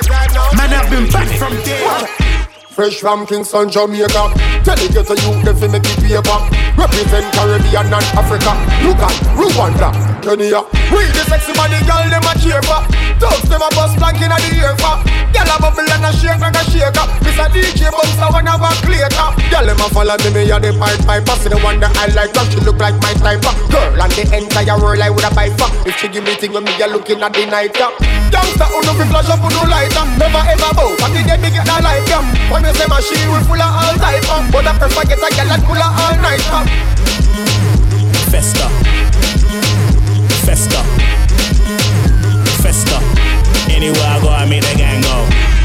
Man, I've been back from day one. Fresh from Kingston, Jamaica. Delegate to you, them fi make it paper. Represent Caribbean and Africa. Look at Rwanda, Kenya. We the sexy body girl, them a cheer for. Thugs them a bust plank inna the ear for. Gyal a bubble and a shake and a shake up. Miss a DJ bounce a one of a later. Gyal them a follow me, me a the pipe piper. See the one that I like, cause she look like my type. Girl and the entire world I woulda buy for. If she give me thing when me a looking at the night. Youngster who no fi flash up, who no light. Never ever bow, but the day me get that like them. When me say my she full of all type of. But I prefer get a gyal and full of all night up. Festa. Festa. Festa. Anywhere I go, I make the gang go.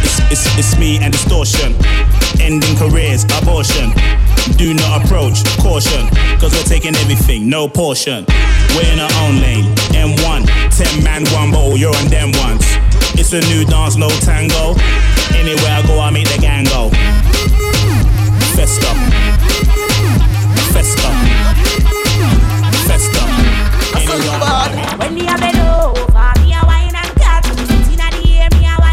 It's, it's, it's me and Diztortion. Ending careers, abortion. Do not approach, caution. Cause we're taking everything, no portion. We're in our own lane. M1, 10 man, one bottle, you're on them ones. It's a new dance, no tango. Anywhere I go, I make the gang go. Festa. Festa. Festa. Anywhere I go. When me a bend over, me a wine and cut. Inna the air, me a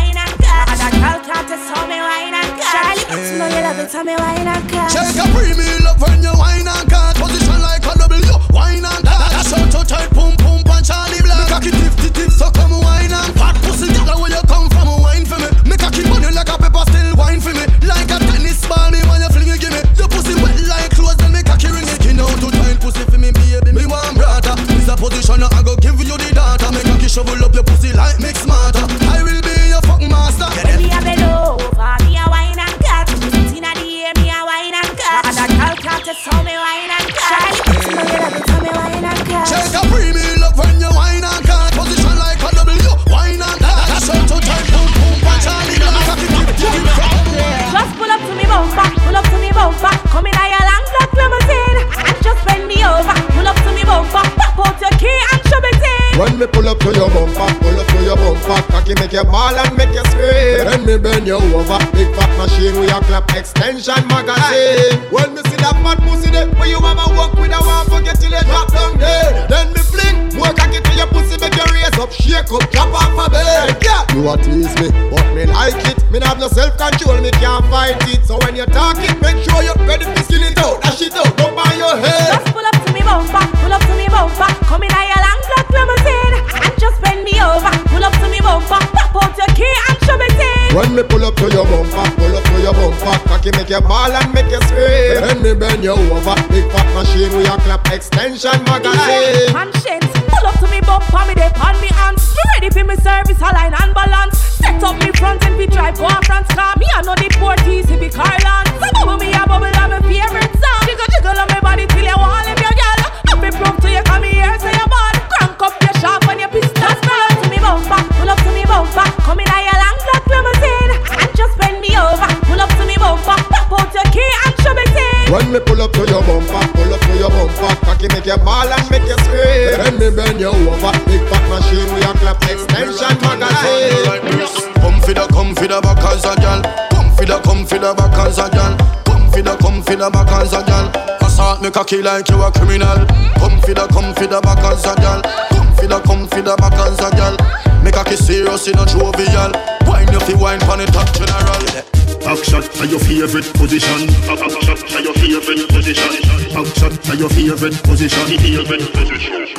make you ball and make you scream. Then me bend you over, big fat machine we a clap extension magazine. Come for the, come for the back as a gal. Come for the, come for the back as a gal. Come for the, come for the back as a gal. Assault me cocky like you a criminal. Come for the, come for the back as a gal. Come for the, come for the back as a gal. Me cocky serious in a jovial. Wine if you wine pon the top general. Back shot to your favorite position. Back shot to your favorite position. Back shot to your favorite position.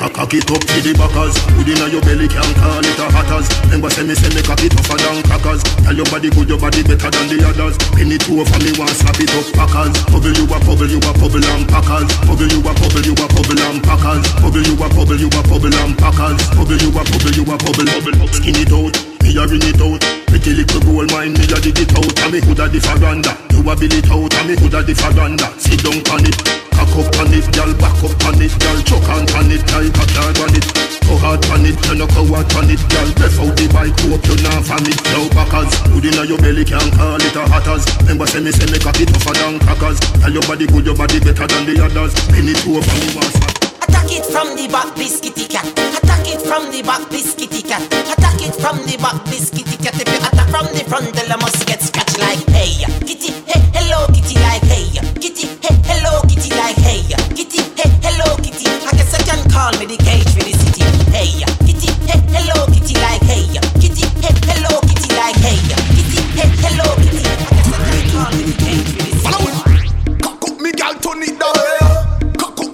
Cock it up to the backers. Good inna your belly can't call it a hatters. Remember say me say me cock it tougher than crackers. Tell your body good, your body better than the others. Penny two over me want slap it up packers. Bubble you a bubble, you a bubble and packers. Bubble you a bubble, you a bubble and packers. Bubble you a bubble, you a bubble and packers. Bubble you a bubble, you a. Bubble skin it out. Me a ring it out. Pretty little gold mine, me a dig it out. And me coulda the faranda. You a bill it out, and me coulda the faranda. Sit down on it. Cock up on it, girl. Back up on it, girl. Choke on on it, like a dog on it. Go hard on it, you no go hard on it, girl. Left out the bike, hope you not from it. Now backers, good inna your belly can't call it a hatters. Remember say me say me cock it tougher than crackers. Tell your body good, your body better than the others. Penny two for me fat. Attack it from the back, biscuity cat. Attack it from the back, biscuity cat. Attack it from the back, biscuity cat. If you attack from the front, then I must get scratched like hey, kitty, hey, hello, kitty, like hey, kitty, hey, hello, kitty, like hey, kitty, hey, hello, kitty. I guess I can call me the cage for the city. Hey, kitty, hey, hello, kitty, like hey, kitty, hey, hello, kitty, like hey, kitty, hey, hello, kitty. I guess I can call me the cage for the city. Cock up me gal, turn it down.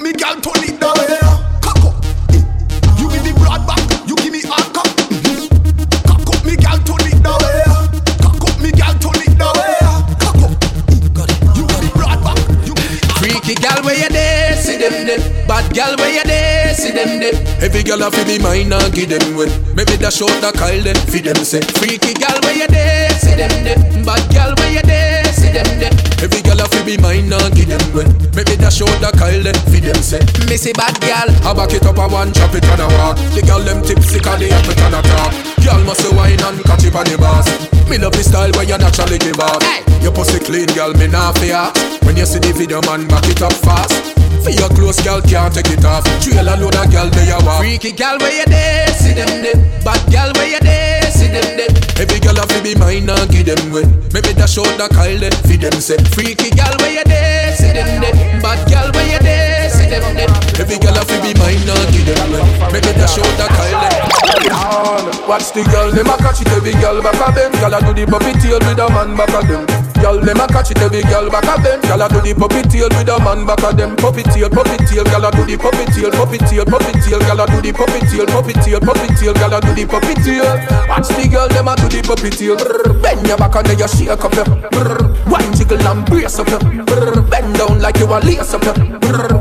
Me gal, turn it down. Cock up. You give me broad back, you give me hard cock. Cock up me gal, turn it down. Cock up me gal, turn it down. Cock up. You give me broad back, you give me Freaky gal where you there, see them there. Bad gal where you there, see them there. Every gal a fi be mine and give them way. Maybe the short the call them, fi them say. Freaky gal where you there, see them there. Bad gal where you there, see them there. Every gal a fi be mine and give them way. Maybe the short the call them, fi them say. Missy bad gal, I back it up a one, chop it on a walk. The gal them tipsy 'cause they have it on a talk. Gal must wine and catch it on the boss. Me love the style where you naturally give off. Your pussy clean, girl, me not fear. When you see the video, man, back it up fast. For your close, girl, can't take it off. Trail a load of girl, they a walk. Freaky girl, where you there? See them there. Bad girl, where you there? See them there. Every girl have to be mine and give them way. Maybe that short the call them, feed them say. Freaky girl, where you there? See them there. Bad girl, where you there? See them there. Every girl have to be mine and give them way. Maybe that short the call them. Watch the girl, them a catch it every girl back of them. Girl a do the puppy tail with a man back of them. Girl, them a catch it every girl back of them. Girl a do the puppy tail with a man back of them. Puppy tail, puppy tail, girl a do the puppy tail, puppy tail, puppy tail, girl a do the puppy tail, puppy tail, puppy tail, girl a do the puppy tail. Watch the girl, them a do the puppy tail. Bend your back and then you shake up your. Wine jiggle and brace up your. Bend down like you a lace up your.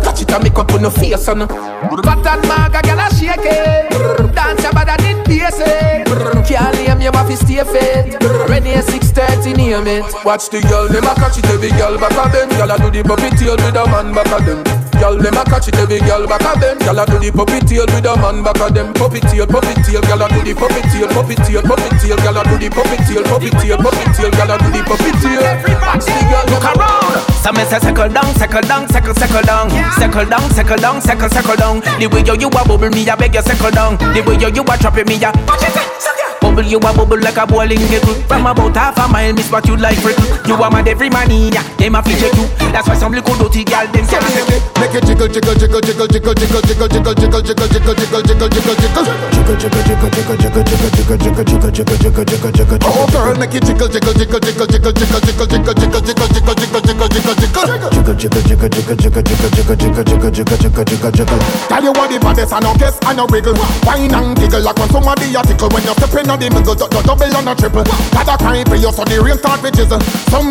Catch it and make up on your face on. Fat and maga, girl a shake it. Dance your body did pace. Can't name you have to stay fit. Ready at 6:30 name it. Watch the girl, them a catch it every girl back of them. Girl a do the puppy tail with a man back of them. Girl, them a catch it every girl back of them. Girl a do the puppy tail with a man back of them. Puppy tail, puppy tail, girl a do the puppy tail, puppy tail, puppy tail, girl a do the puppy tail, puppy tail, puppy tail, girl a do the puppy tail. Watch the girl, look around. So me say settle down, settle down, settle, settle down, settle down, settle down, settle, settle down. The way you you a bubble me, I beg you settle down. The way you you a drop me, I bubble you a bubble like a bowling gecko. From about half a mile, miss what you like freak. You are mad every man in ya, them a fit you. That's why some little dirty gal them take jiggle, jiggle, jiggle, jiggle, jiggle, jiggle, jiggle, jiggle, jiggle, jiggle, jiggle, jiggle, jiggle, jiggle, jiggle. Oh jiggle, jiggle, jiggle, jiggle, jiggle, jiggle, jiggle, jiggle, jiggle, jiggle, jiggle, jiggle, jiggle, jiggle, jiggle, jiggle. Guess, I no wiggle. Wine and giggle like when somebody a tickle when you're stepping on a the middle, do, do, double and a triple. Got a crime for you,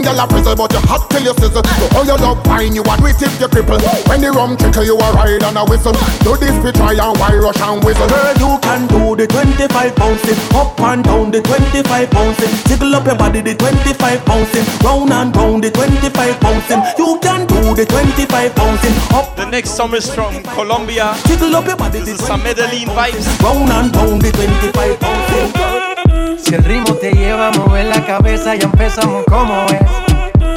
gyal a frizzle, but you hot till you sizzle. So all your love wine, you a do it if you cripple. When the rum trickle, you a ride and a whistle. Do this be try and why rush and whistle. Girl, you can do the 25 bouncing, up and down the 25 bouncing. Tickle up your body, the 25 bouncing, round and round the 25 bouncing. You can do the 25 bouncing, up. The next song is from Colombia. Tickle up your body, this is some Medellin vibes. Round and round the 25 bouncing. Si el ritmo te lleva a mover la cabeza, ya empezamos como es.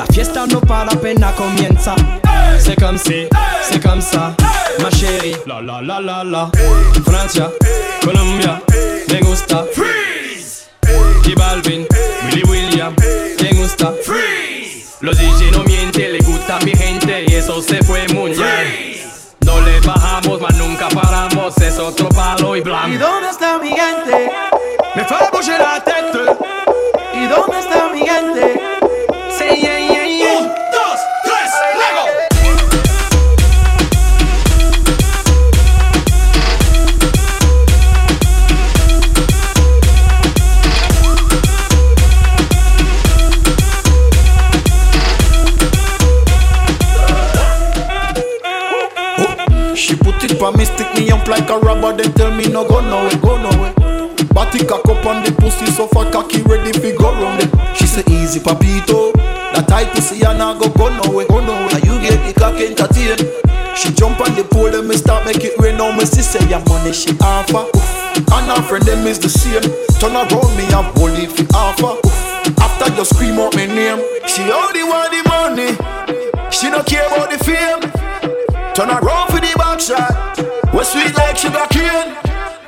La fiesta no para, pena comienza. C'est comme si, c'est comme ça, ma chérie. La la la la la. Francia, Colombia, me gusta. Freeze. J Balvin, Willy William, me gusta. Freeze. Los DJ no mienten, le gusta a mi gente y eso se fue muy bien. No le bajamos, mas nunca paramos, es otro palo y ¿Y blanco. dónde está mi gente? Me fue bouger make it rain. Now me see say your money she offer, and her friend them is the same. Turn around me and bully fi offer. After you scream out my name, she only want the money. She don't care about the fame. Turn around for the back shot. We sweet like sugar cane.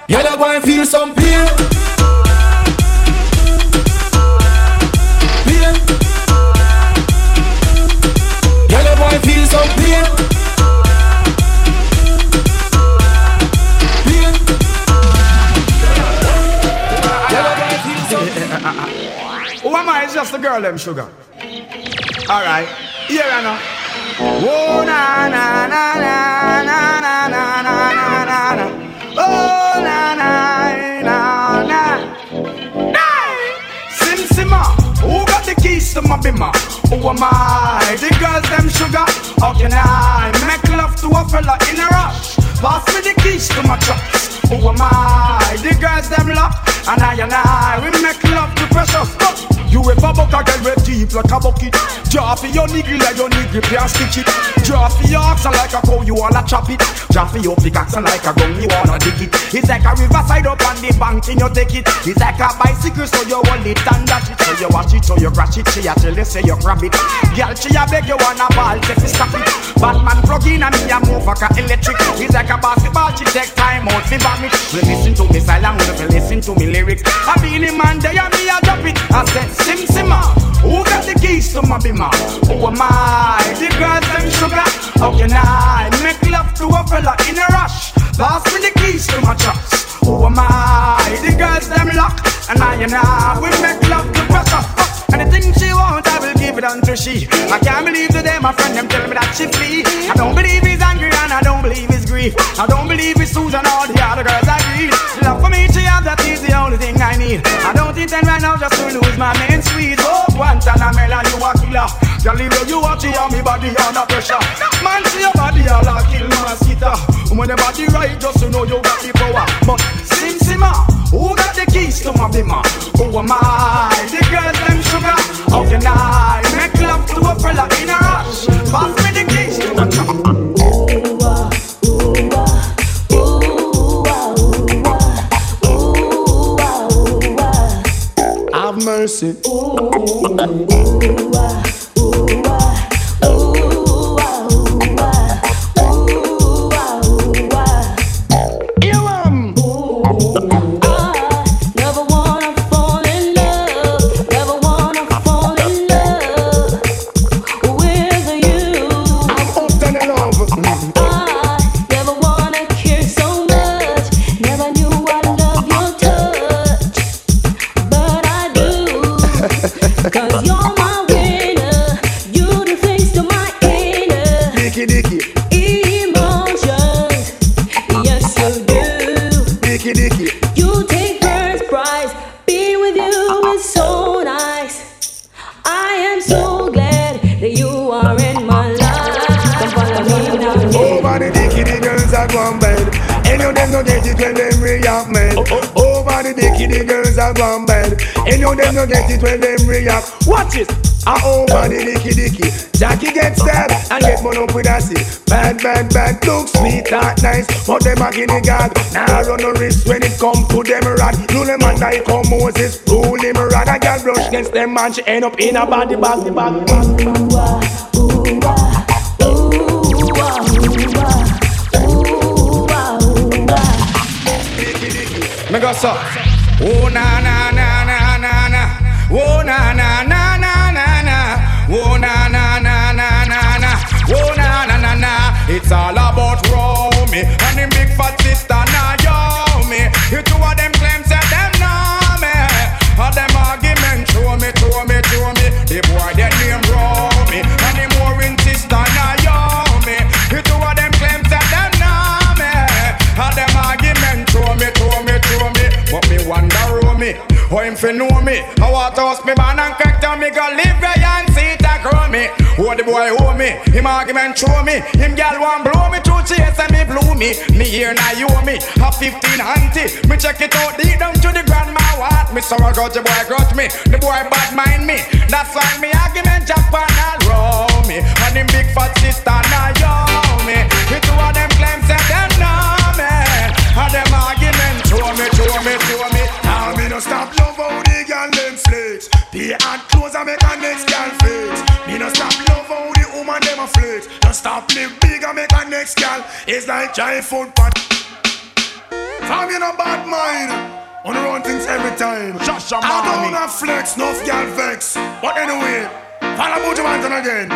You go and feel some girl, them sugar. Alright, here I know. Oh na na na na na na na na na na. Oh na na na na. Hey! Sim Simma, who got the keys to my bimmer? Who am I? The girls them sugar. How can I make love to a fella in a rush? Pass me the keys to my trucks. Who am I? The girls them lock, and I and I we make love to precious. Fuck. You a bubble a girl with deep like a bucket. For your nigga like your nigga play stitch it. For your oxen like a cow, you wanna chop it. For your pickaxe like a gun, you wanna dig it. It's like a riverside up on the bank, and you take it. It's like a bicycle, so you hold it and dash it. So you watch it, so you crash it. She a tell you say you grab it. Girl, she a beg you wanna ball, take it, stop it. Batman plug in and me a move like a electric. It's like a basketball, she take time out, fi vomit. We listen to me silent, we listen to me lyrics. I be the man there, and me a drop it. I said, Sim Simma, ah, who got the keys to my bimmer? Who am I? The girls them sugar. How can I make love to a fella in a rush? Pass me the keys to my trucks. Who am I? The girls them lock, and I and I we make love to pressure. Anything she want, I will give it unto she. I can't believe today my friend them tell me that she flee. I don't believe angry and I don't believe it's grief. I don't believe it's Susan or the other girls I read. Love for me, she have that is the only thing I need. I don't intend right now just to lose my main sweet. Oh, Guantanamela, you a killer. Girl, leave you, you watch it on me body under pressure. Man, see your body all a kill mosquito. When the body right, just to know you got the power. But Sim Simma, who got the keys to my bimmer? Who am I? The girls them sugar. How can I make love to a fella in a rush? Pass me the keys to my. mercy. Ooh, ooh, ooh, ooh, ooh, ooh, ooh, ooh. You take first prize. Being with you is so nice. I am so glad that you are in my life. Come follow me now. Over the dicky, the girls are gone bed. Any of them no get it when them react, man. Oh, oh, oh. Over the dicky, the girls are gone bed. Any of them no get it when them react. Watch it. Ah, over the dicky dicky. Jackie gets stabbed and get one up with a seat. Bad, bad, bad. Look sweet, that nice. But them a guinea gag. Now run no risk when it come to them rat. Rule them and I come Moses. Rule him rat. A girl brush against them man. She end up in a body bag, the bag, bag. Me go so. Oh na na na na na na. Oh na na na na na na. Oh na na na na na na. Oh na na na na. It's all about Romy how him fi know me. I want to host me man and crack down me go live where and see it a grow me. Who the boy owe me, him argument show me. Him gal want blow me through chase and me blew me. Me here now you owe me, a 15 auntie. Me check it out deep down to the grandma what. Me sorrow got the boy grudge me, the boy bad mind me. That's why me argument Japan all row me. And him big fat sister now yo me. The two of them claims that them know me. And them argument show me, show me, show me. Now me no stop next girl. It's like giant food pot. No bad mind. On run things every time. Shasha I don't have flex, enough girl vex. But anyway, follow Buju Banton again.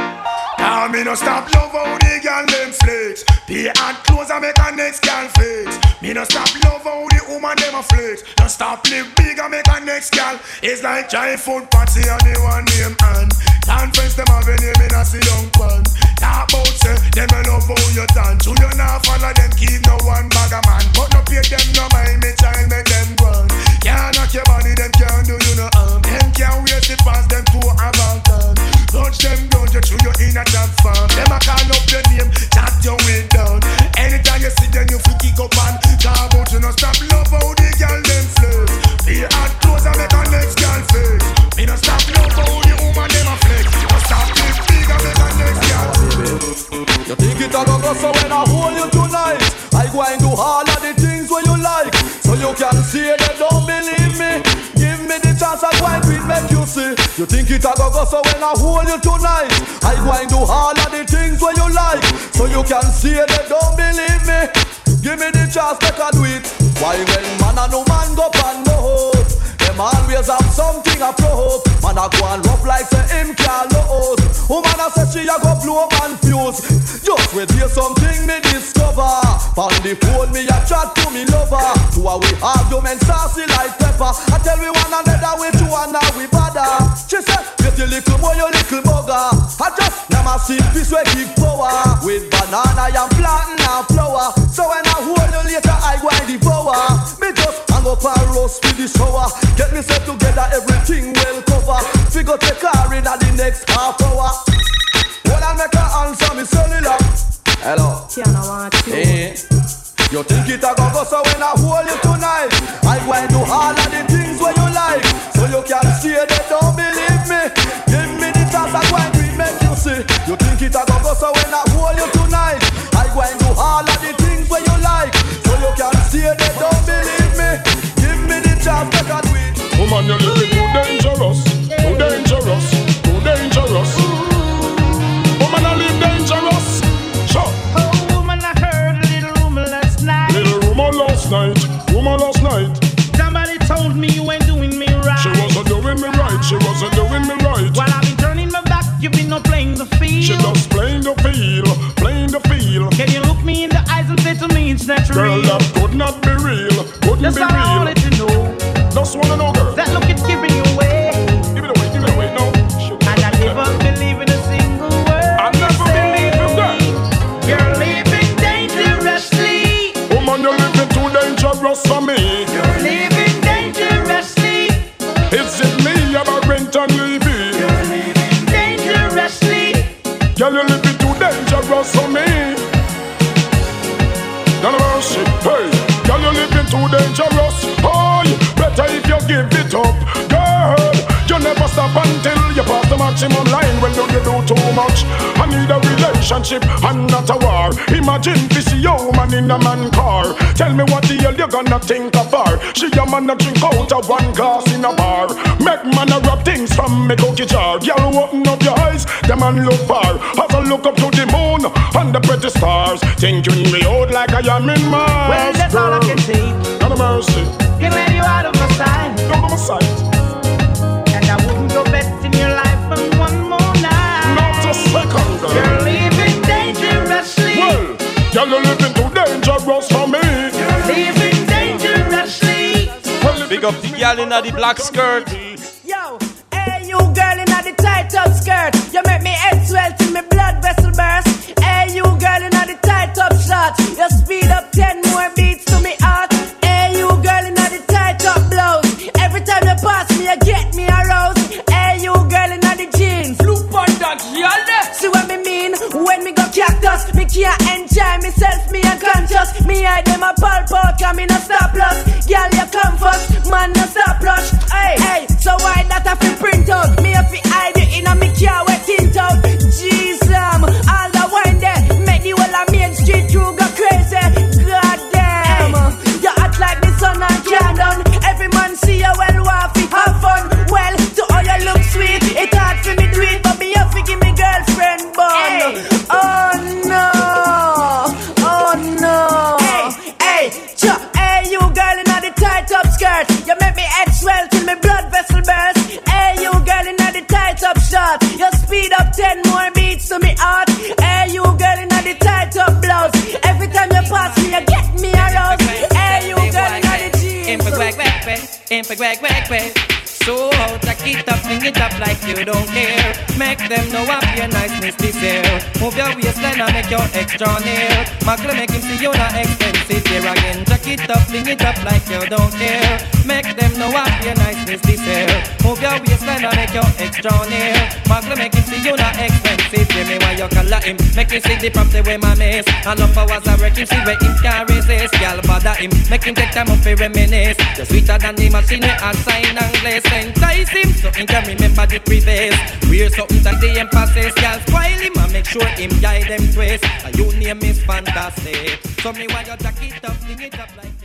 Now me no stop love how the girl them flex. Pay and clothes and make a next girl flex. Me no stop love how the woman them a flex. Don't stop live big and make a next gal. It's like giant food party and the one name and conference them have a name in a see young pan. Talk about say them a love how you dance. You you not follow them keep no one bag a man. But no pay them no mind me child make them run. Can't knock your body them can't do you no harm. Them can't wait it past them to a mountain. Touch them down, you through you in a damn farm. Them a call up your name, chat your way down. Anytime you see them, you feel kick up and talk about you no stop love how the girl them flex. Feel hard clothes and make a next girl flex. Me no stop love how the woman them a flex. No stop live big and make a next girl. You think it a go go so when I hold you tonight I go and do all of the things where you like So you can see they don't believe me Give me the chance I go and do it make you see You think it a go go so when I hold you tonight I go and do all of the things where you like So you can see they don't believe me. Give me the chance make I do it. Why when man and no man go pan no hope Them always have something a float Man a go and rough like say him can't lose. Woman a say she a go blow man fuse. Just wait hear something me discover. On the phone me a chat to me lover. Two a we argument saucy like pepper. I tell we one another we two and now we bother. She said your little boy your little bugger. I just never see peace we give power. With banana and plantain and flour So when I hold you later I go and devour. Me just hang up and roast with the shower Get me set together everything well cover Figure take car in at the next half hour. When I make her answer me cellular. Hello. Tiana want you. Eh. You think it a go go so when I hold you tonight so when I hold you tonight I go and do all of the things where you like. So you can see they don't believe me. Give me the chance I do it. Woman, you're looking give it up, maximum line. Well, you do too much? I need a relationship and not a war. Imagine this young man in a man car. Tell me what the hell you gonna think of her? She a man a drink out of one glass in a bar. Make man a rub things from me cookie jar. Girl, open up your eyes, the man look far. As I look up to the moon and the pretty stars, thinking me out like I am in Mars. Well, that's all I can see. God of mercy. Can't let you out of my sight. Out of my sight. Well, girl, you're living too dangerous for me. You're living dangerously. Well, Big up the gal in the black skirt. Yo, hey you girl in the tight up skirt. You make me head swell till me blood vessel burst. Hey you girl in the tight up shorts. You speed up ten more beats to me heart. Hey you girl in the tight up blouse. Every time you pass me, you cactus, me can't enjoy myself. Me unconscious. Me hide them a pulp out, come in a stop loss. Girl you come first, man no stop rush. Hey, hey, so why that I fi print out? Me a fi hide it in a me car to me heart. Hey, you girl in the tight up blouse. Every time you pass me, you get me aroused. Hey, you girl in the jeans. In for quack, quack, quack. In for quack, quack, quack. So out, jack it up, bring it up like you don't care. Make them know up your niceness this year. Move your waistline and make your extra near. Macle make him see you're not expensive here again. It up, bring it up like you don't care. Make them know up your niceness this year. Move your waistline and make your extra near. Macle make him see you not expensive. Give me why you color him. Make him see the property where my miss. Enough hours I wreck him, see where him can resist. Girl bother him, make him take time off to reminisce. You're sweeter than the machine I sign and glaze. Entice him so he can remember the previous. We're something that the emphasis. Girl spoil him and make sure him guide them twist. And you name is fantastic. So me why you jack it up, sing it up like.